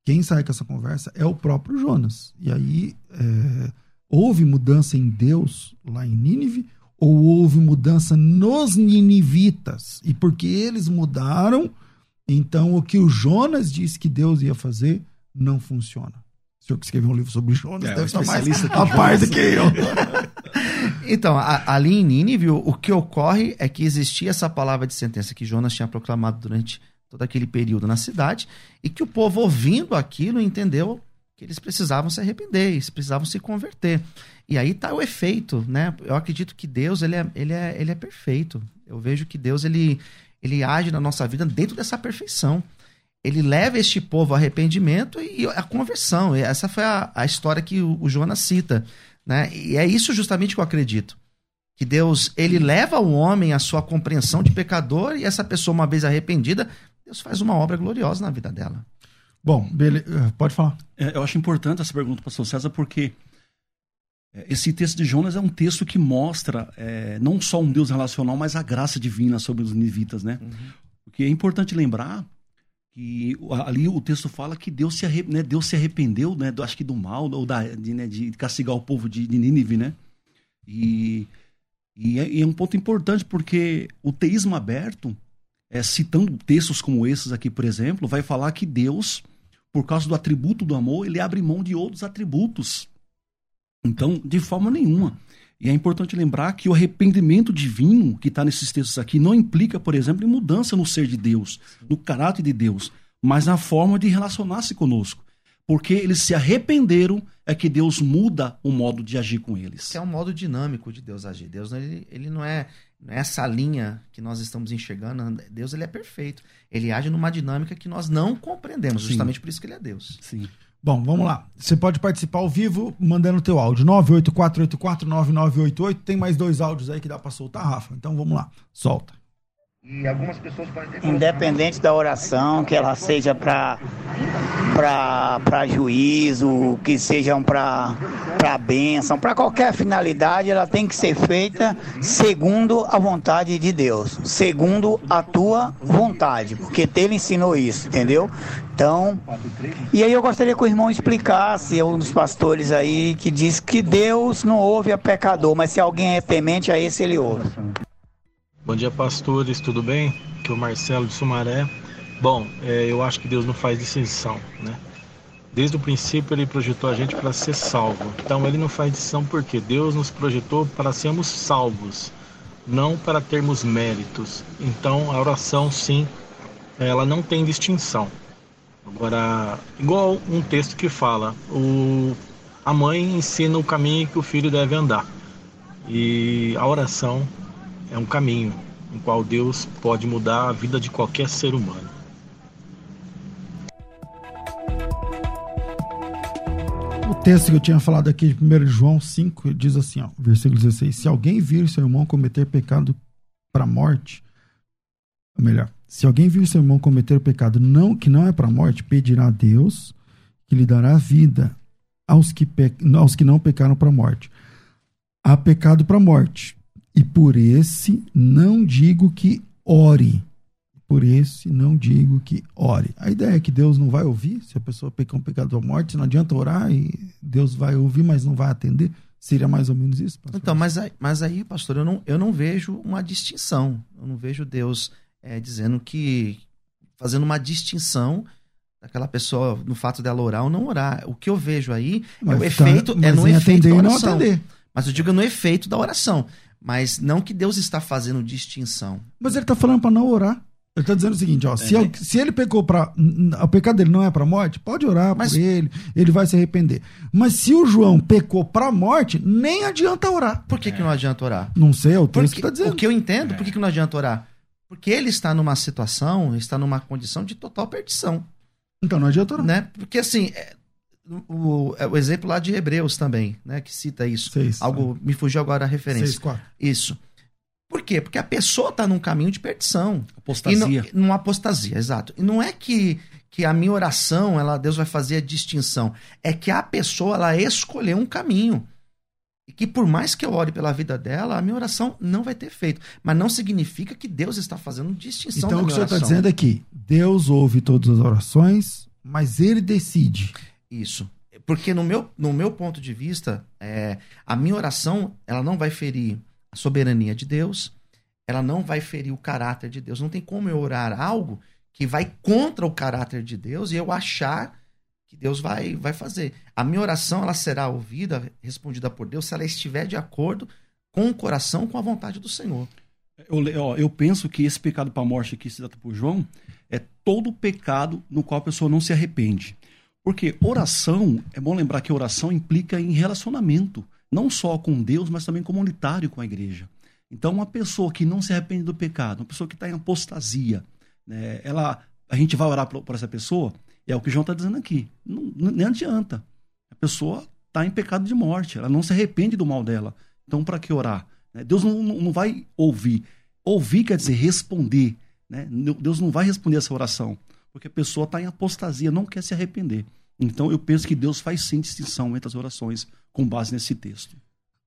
Quem sai com essa conversa é o próprio Jonas. E aí, é, houve mudança em Deus lá em Nínive ou houve mudança nos ninivitas? E porque eles mudaram, então o que o Jonas disse que Deus ia fazer não funciona. O senhor que escreveu um livro sobre Jonas é, deve estar mais a par do que eu. [laughs] então, a, ali em Nínive, o que ocorre é que existia essa palavra de sentença que Jonas tinha proclamado durante todo aquele período na cidade, e que o povo, ouvindo aquilo, entendeu que eles precisavam se arrepender, eles precisavam se converter. E aí está o efeito, né? Eu acredito que Deus, ele é, ele é, ele é perfeito. Eu vejo que Deus, ele, ele age na nossa vida dentro dessa perfeição. Ele leva este povo ao arrependimento e a conversão. E essa foi a, a história que o, o Jonas cita, né? E é isso justamente que eu acredito que Deus ele leva o homem à sua compreensão de pecador e essa pessoa uma vez arrependida Deus faz uma obra gloriosa na vida dela. Bom, beleza. Eh, pode falar. É, eu acho importante essa pergunta, pastor César, porque é, esse texto de Jonas é um texto que mostra é, não só um Deus relacional, mas a graça divina sobre os nivitas, né? Uhum. Porque é importante lembrar que ali o texto fala que Deus se, arre, né, Deus se arrependeu, né, do, acho que do mal, ou da, de, né, de castigar o povo de, de Nínive, né? E, e é, e é um ponto importante porque o teísmo aberto é, citando textos como esses aqui, por exemplo, vai falar que Deus, por causa do atributo do amor, ele abre mão de outros atributos. Então, de forma nenhuma. E é importante lembrar que o arrependimento divino que está nesses textos aqui não implica, por exemplo, em mudança no ser de Deus, no caráter de Deus, mas na forma de relacionar-se conosco. Porque eles se arrependeram, é que Deus muda o modo de agir com eles. é um modo dinâmico de Deus agir. Deus ele, ele não é essa linha que nós estamos enxergando, Deus ele é perfeito. Ele age numa dinâmica que nós não compreendemos, Sim. justamente por isso que ele é Deus. Sim. Bom, vamos lá. Você pode participar ao vivo mandando o teu áudio. 984849988. Tem mais dois áudios aí que dá para soltar, Rafa. Então vamos lá. Solta. Independente da oração, que ela seja para para juízo, que sejam para bênção, para qualquer finalidade, ela tem que ser feita segundo a vontade de Deus, segundo a tua vontade, porque ele ensinou isso, entendeu? Então, e aí eu gostaria que o irmão explicasse, é um dos pastores aí que diz que Deus não ouve a pecador, mas se alguém é temente, a esse ele ouve. Bom dia, pastores, tudo bem? Aqui é o Marcelo de Sumaré. Bom, é, eu acho que Deus não faz distinção, né? Desde o princípio ele projetou a gente para ser salvo. Então ele não faz distinção porque Deus nos projetou para sermos salvos, não para termos méritos. Então a oração sim, ela não tem distinção. Agora, igual um texto que fala, o, a mãe ensina o caminho que o filho deve andar. E a oração é um caminho em qual Deus pode mudar a vida de qualquer ser humano. O texto que eu tinha falado aqui de 1 João 5 diz assim, ó, versículo 16: Se alguém vir seu irmão cometer pecado para morte, ou melhor, se alguém vir seu irmão cometer pecado não que não é para morte, pedirá a Deus que lhe dará vida aos que, pe... aos que não pecaram para morte. Há pecado para morte, e por esse não digo que ore. Por esse não digo que ore. A ideia é que Deus não vai ouvir se a pessoa pecou um pecado da morte, não adianta orar e Deus vai ouvir, mas não vai atender. Seria mais ou menos isso, pastor? Então, mas aí, mas aí pastor, eu não, eu não vejo uma distinção. Eu não vejo Deus é, dizendo que. fazendo uma distinção daquela pessoa no fato dela orar ou não orar. O que eu vejo aí mas é o tá, efeito. É no efeito da oração. Mas eu digo no efeito da oração. Mas não que Deus está fazendo distinção. Mas ele está falando para não orar. Ele está dizendo o seguinte, ó, é. se, ele, se ele pecou para o pecado dele não é para morte, pode orar Mas... por ele, ele vai se arrepender. Mas se o João pecou para morte, nem adianta orar. Por que, é. que não adianta orar? Não sei, é o texto que está dizendo. O que eu entendo, é. por que, que não adianta orar? Porque ele está numa situação, está numa condição de total perdição. Então não adianta orar. Né? Porque assim, é, o, o, exemplo lá de Hebreus também, né, que cita isso. Seis, Algo é. me fugiu agora a referência. Seis, quatro. Isso. Por quê? Porque a pessoa está num caminho de perdição. Apostasia. E não, numa apostasia, exato. E não é que, que a minha oração, ela Deus vai fazer a distinção. É que a pessoa ela escolheu um caminho. E que por mais que eu ore pela vida dela, a minha oração não vai ter feito. Mas não significa que Deus está fazendo distinção Então o que o senhor está dizendo é que Deus ouve todas as orações, mas ele decide. Isso. Porque no meu, no meu ponto de vista, é, a minha oração ela não vai ferir a soberania de Deus, ela não vai ferir o caráter de Deus. Não tem como eu orar algo que vai contra o caráter de Deus e eu achar que Deus vai, vai fazer. A minha oração ela será ouvida, respondida por Deus, se ela estiver de acordo com o coração, com a vontade do Senhor. Eu, ó, eu penso que esse pecado para a morte aqui se data por João é todo pecado no qual a pessoa não se arrepende. Porque oração, é bom lembrar que oração implica em relacionamento, não só com Deus, mas também comunitário com a igreja. Então, uma pessoa que não se arrepende do pecado, uma pessoa que está em apostasia, né, ela, a gente vai orar por, essa pessoa, é o que João está dizendo aqui. Não, nem adianta. A pessoa está em pecado de morte, ela não se arrepende do mal dela. Então, para que orar? Né, Deus não, não vai ouvir. Ouvir quer dizer responder. Né? Deus não vai responder essa oração porque a pessoa está em apostasia, não quer se arrepender. Então eu penso que Deus faz sim distinção entre as orações com base nesse texto.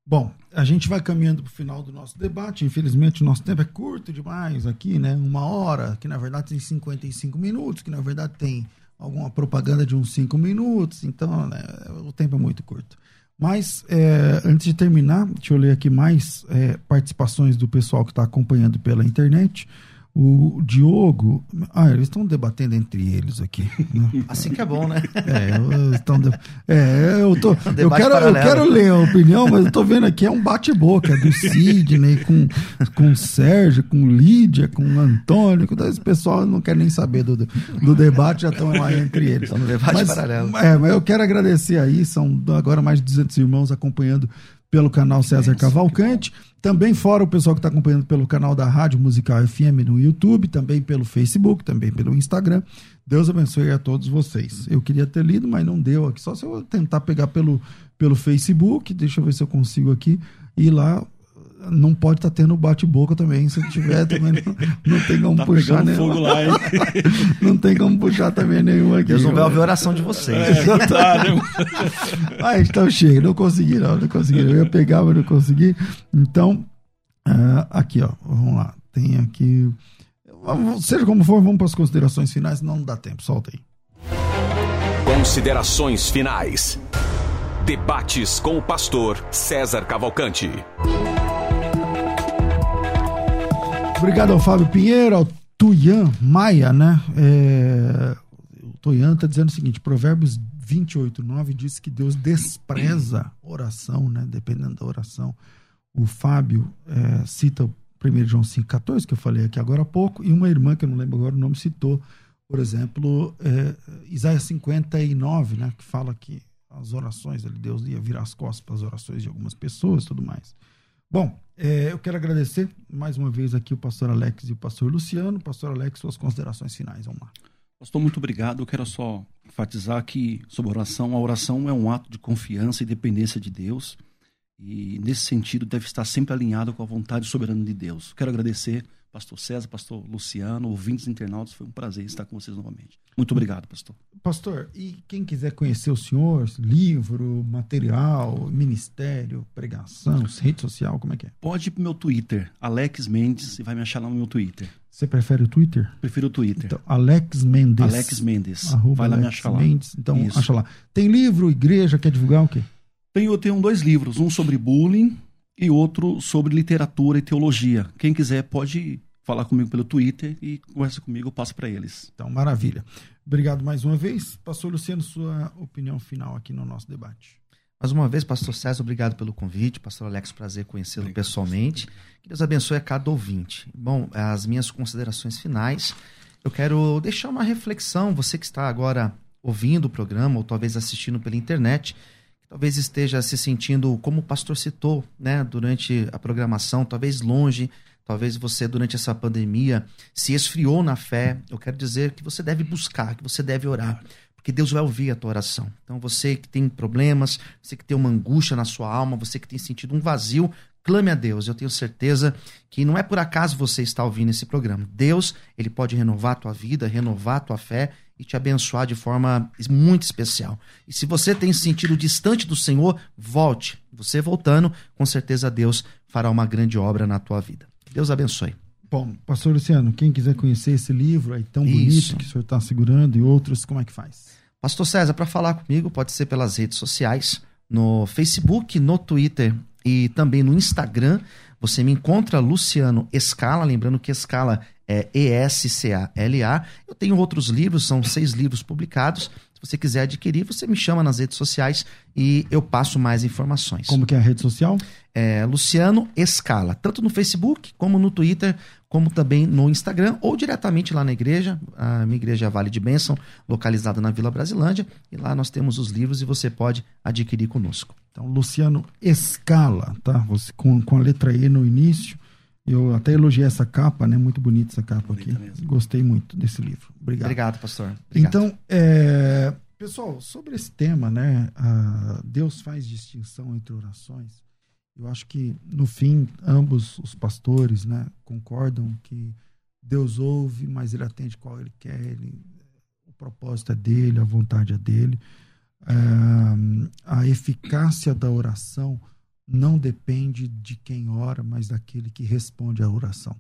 Bom, a gente vai caminhando para o final do nosso debate. Infelizmente, o nosso tempo é curto demais aqui, né? Uma hora, que na verdade tem 55 minutos, que na verdade tem alguma propaganda de uns 5 minutos. Então, né, o tempo é muito curto. Mas, é, antes de terminar, deixa eu ler aqui mais é, participações do pessoal que está acompanhando pela internet. O Diogo. Ah, eles estão debatendo entre eles aqui. Né? [laughs] Assim que é bom, né? É, eu, estão de... é, eu, tô, [laughs] eu, quero, eu quero ler a opinião, mas eu tô vendo aqui é um bate-boca do Sidney com, com o Sérgio, com Lídia, com o Antônio. Com esse pessoal não quer nem saber do, do debate, já estão lá entre eles. Estão no debate mas, paralelo. É, mas eu quero agradecer aí, são agora mais de 200 irmãos acompanhando pelo canal César Cavalcante. Também fora o pessoal que está acompanhando pelo canal da Rádio Musical FM no YouTube, também pelo Facebook, também pelo Instagram. Deus abençoe a todos vocês. Eu queria ter lido, mas não deu aqui. Só se eu tentar pegar pelo, pelo Facebook. Deixa eu ver se eu consigo aqui. Ir lá não pode estar tá tendo bate-boca também. Se tiver, também não, não tem como tá puxar nenhum. fogo lá, hein? [laughs] não tem como puxar também nenhum aqui. Deus não vai ouvir a oração de vocês. É, tá, né? [laughs] ah, então chega, não consegui, não, não consegui. Eu ia pegar, mas não consegui. Então, uh, aqui, ó, vamos lá. Tem aqui. Seja como for, vamos para as considerações finais, não dá tempo, solta aí. Considerações finais. Debates com o pastor César Cavalcante. Obrigado ao Fábio Pinheiro, ao Tuyan Maia, né? É, o Tuyan está dizendo o seguinte: Provérbios 28, 9 diz que Deus despreza oração, né? Dependendo da oração. O Fábio é, cita 1 João 5,14, que eu falei aqui agora há pouco, e uma irmã, que eu não lembro agora o nome, citou, por exemplo, é, Isaías 59, né? Que fala que as orações, Deus ia virar as costas para as orações de algumas pessoas tudo mais. Bom, é, eu quero agradecer mais uma vez aqui o pastor Alex e o pastor Luciano. Pastor Alex, suas considerações finais, vamos lá. Pastor, muito obrigado. Eu quero só enfatizar que sobre oração, a oração é um ato de confiança e dependência de Deus. E nesse sentido deve estar sempre alinhado com a vontade soberana de Deus. Quero agradecer pastor César, pastor Luciano, ouvintes internautas, foi um prazer estar com vocês novamente. Muito obrigado, pastor. Pastor, e quem quiser conhecer o senhor, livro, material, ministério, pregação, rede social, como é que é? Pode ir pro meu Twitter, Alex Mendes, e vai me achar lá no meu Twitter. Você prefere o Twitter? Prefiro o Twitter. Então, Alex Mendes. Alex Mendes. Arroba vai lá Alex me achar Mendes. Então, Isso. acha lá. Tem livro, igreja, quer divulgar o quê? Tenho, eu tenho dois livros, um sobre bullying e outro sobre literatura e teologia. Quem quiser pode falar comigo pelo Twitter e conversa comigo, eu passo para eles. Então, maravilha. Obrigado mais uma vez. Pastor Luciano, sua opinião final aqui no nosso debate. Mais uma vez, pastor César, obrigado pelo convite. Pastor Alex, prazer conhecê-lo pessoalmente. Que Deus abençoe a cada ouvinte. Bom, as minhas considerações finais, eu quero deixar uma reflexão. Você que está agora ouvindo o programa ou talvez assistindo pela internet, talvez esteja se sentindo, como o pastor citou, né, durante a programação, talvez longe Talvez você, durante essa pandemia, se esfriou na fé. Eu quero dizer que você deve buscar, que você deve orar, porque Deus vai ouvir a tua oração. Então, você que tem problemas, você que tem uma angústia na sua alma, você que tem sentido um vazio, clame a Deus. Eu tenho certeza que não é por acaso você está ouvindo esse programa. Deus, ele pode renovar a tua vida, renovar a tua fé e te abençoar de forma muito especial. E se você tem sentido distante do Senhor, volte. Você voltando, com certeza Deus fará uma grande obra na tua vida. Deus abençoe. Bom, pastor Luciano, quem quiser conhecer esse livro aí tão Isso. bonito que o senhor está segurando e outros, como é que faz? Pastor César, para falar comigo, pode ser pelas redes sociais, no Facebook, no Twitter e também no Instagram. Você me encontra Luciano Escala, lembrando que Escala é E-S-C-A-L-A. Eu tenho outros livros, são seis livros publicados. Se você quiser adquirir, você me chama nas redes sociais e eu passo mais informações. Como que é a rede social? É Luciano Escala, tanto no Facebook, como no Twitter, como também no Instagram, ou diretamente lá na igreja. A minha igreja é Vale de Bênção, localizada na Vila Brasilândia. E lá nós temos os livros e você pode adquirir conosco. Então, Luciano Escala, tá? Você, com, com a letra E no início. Eu até elogiei essa capa, né? Muito bonita essa capa Bonita aqui. Mesmo. Gostei muito desse livro. Obrigado. Obrigado, pastor. Obrigado. Então, é, pessoal, sobre esse tema, né? Deus faz distinção entre orações. Eu acho que, no fim, ambos os pastores né, concordam que Deus ouve, mas ele atende qual ele quer. Ele, o propósito é dele, a vontade é dele. É, a eficácia da oração não depende de quem ora, mas daquele que responde à oração.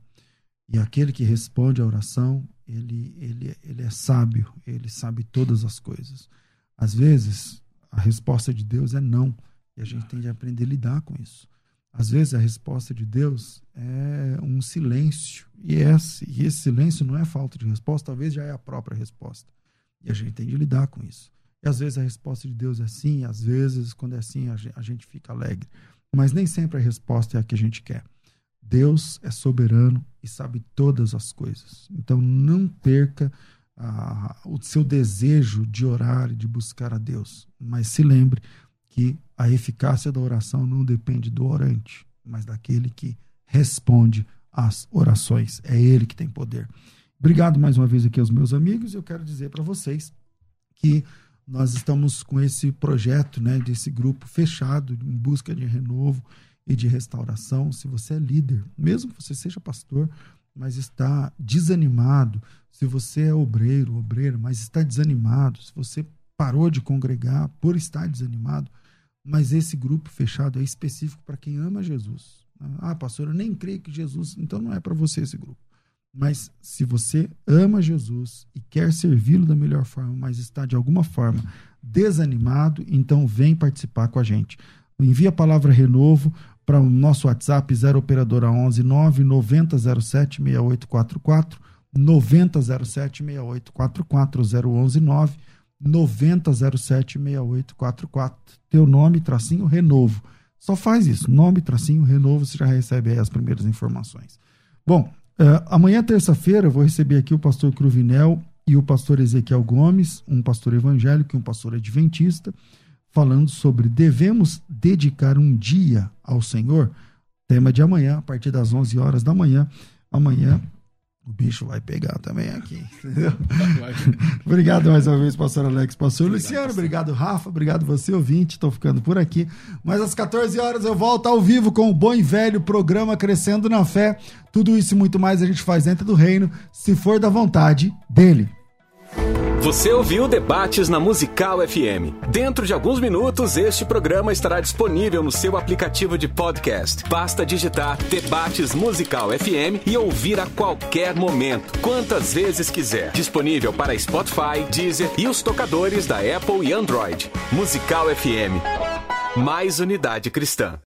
E aquele que responde à oração, ele, ele, ele é sábio, ele sabe todas as coisas. Às vezes, a resposta de Deus é não, e a gente tem de aprender a lidar com isso. Às vezes, a resposta de Deus é um silêncio, e esse, e esse silêncio não é falta de resposta, talvez já é a própria resposta. E a gente tem de lidar com isso. E às vezes a resposta de Deus é sim, às vezes, quando é assim, a gente fica alegre. Mas nem sempre a resposta é a que a gente quer. Deus é soberano e sabe todas as coisas. Então não perca ah, o seu desejo de orar e de buscar a Deus. Mas se lembre que a eficácia da oração não depende do orante, mas daquele que responde às orações. É ele que tem poder. Obrigado mais uma vez aqui aos meus amigos. Eu quero dizer para vocês que nós estamos com esse projeto, né, desse grupo fechado em busca de renovo. e de restauração. Se você é líder, mesmo que você seja pastor, mas está desanimado, se você é obreiro, obreira, mas está desanimado, se você parou de congregar por estar desanimado, mas esse grupo fechado é específico para quem ama Jesus. Ah, pastor, eu nem creio que Jesus, então não é para você esse grupo. Mas se você ama Jesus e quer servi-lo da melhor forma, mas está de alguma forma desanimado, então vem participar com a gente. Envia a palavra renovo para o nosso WhatsApp 0 operadora 11 9 9007 6844 9007 6844 011 9 9007 6844 teu nome tracinho renovo. Só faz isso, nome tracinho renovo, você já recebe aí as primeiras informações. Bom, uh, amanhã terça-feira vou receber aqui o pastor Cruvinel e o pastor Ezequiel Gomes, um pastor evangélico e um pastor adventista falando sobre devemos dedicar um dia ao Senhor. Tema de amanhã, a partir das 11 horas da manhã. Amanhã o bicho vai pegar também aqui. [laughs] Entendeu? obrigado mais uma vez, pastor Alex, pastor obrigado, Luciano. Pastor. Obrigado, Rafa. Obrigado você, ouvinte. Estou ficando por aqui. Mas às 14 horas eu volto ao vivo com o bom e velho programa Crescendo na Fé. Tudo isso e muito mais a gente faz dentro do reino, se for da vontade dele. Você ouviu Debates na Musical FM. Dentro de alguns minutos, este programa estará disponível no seu aplicativo de podcast. Basta digitar Debates Musical FM e ouvir a qualquer momento, quantas vezes quiser. Disponível para Spotify, Deezer e os tocadores da Apple e Android. Musical FM. Mais unidade cristã.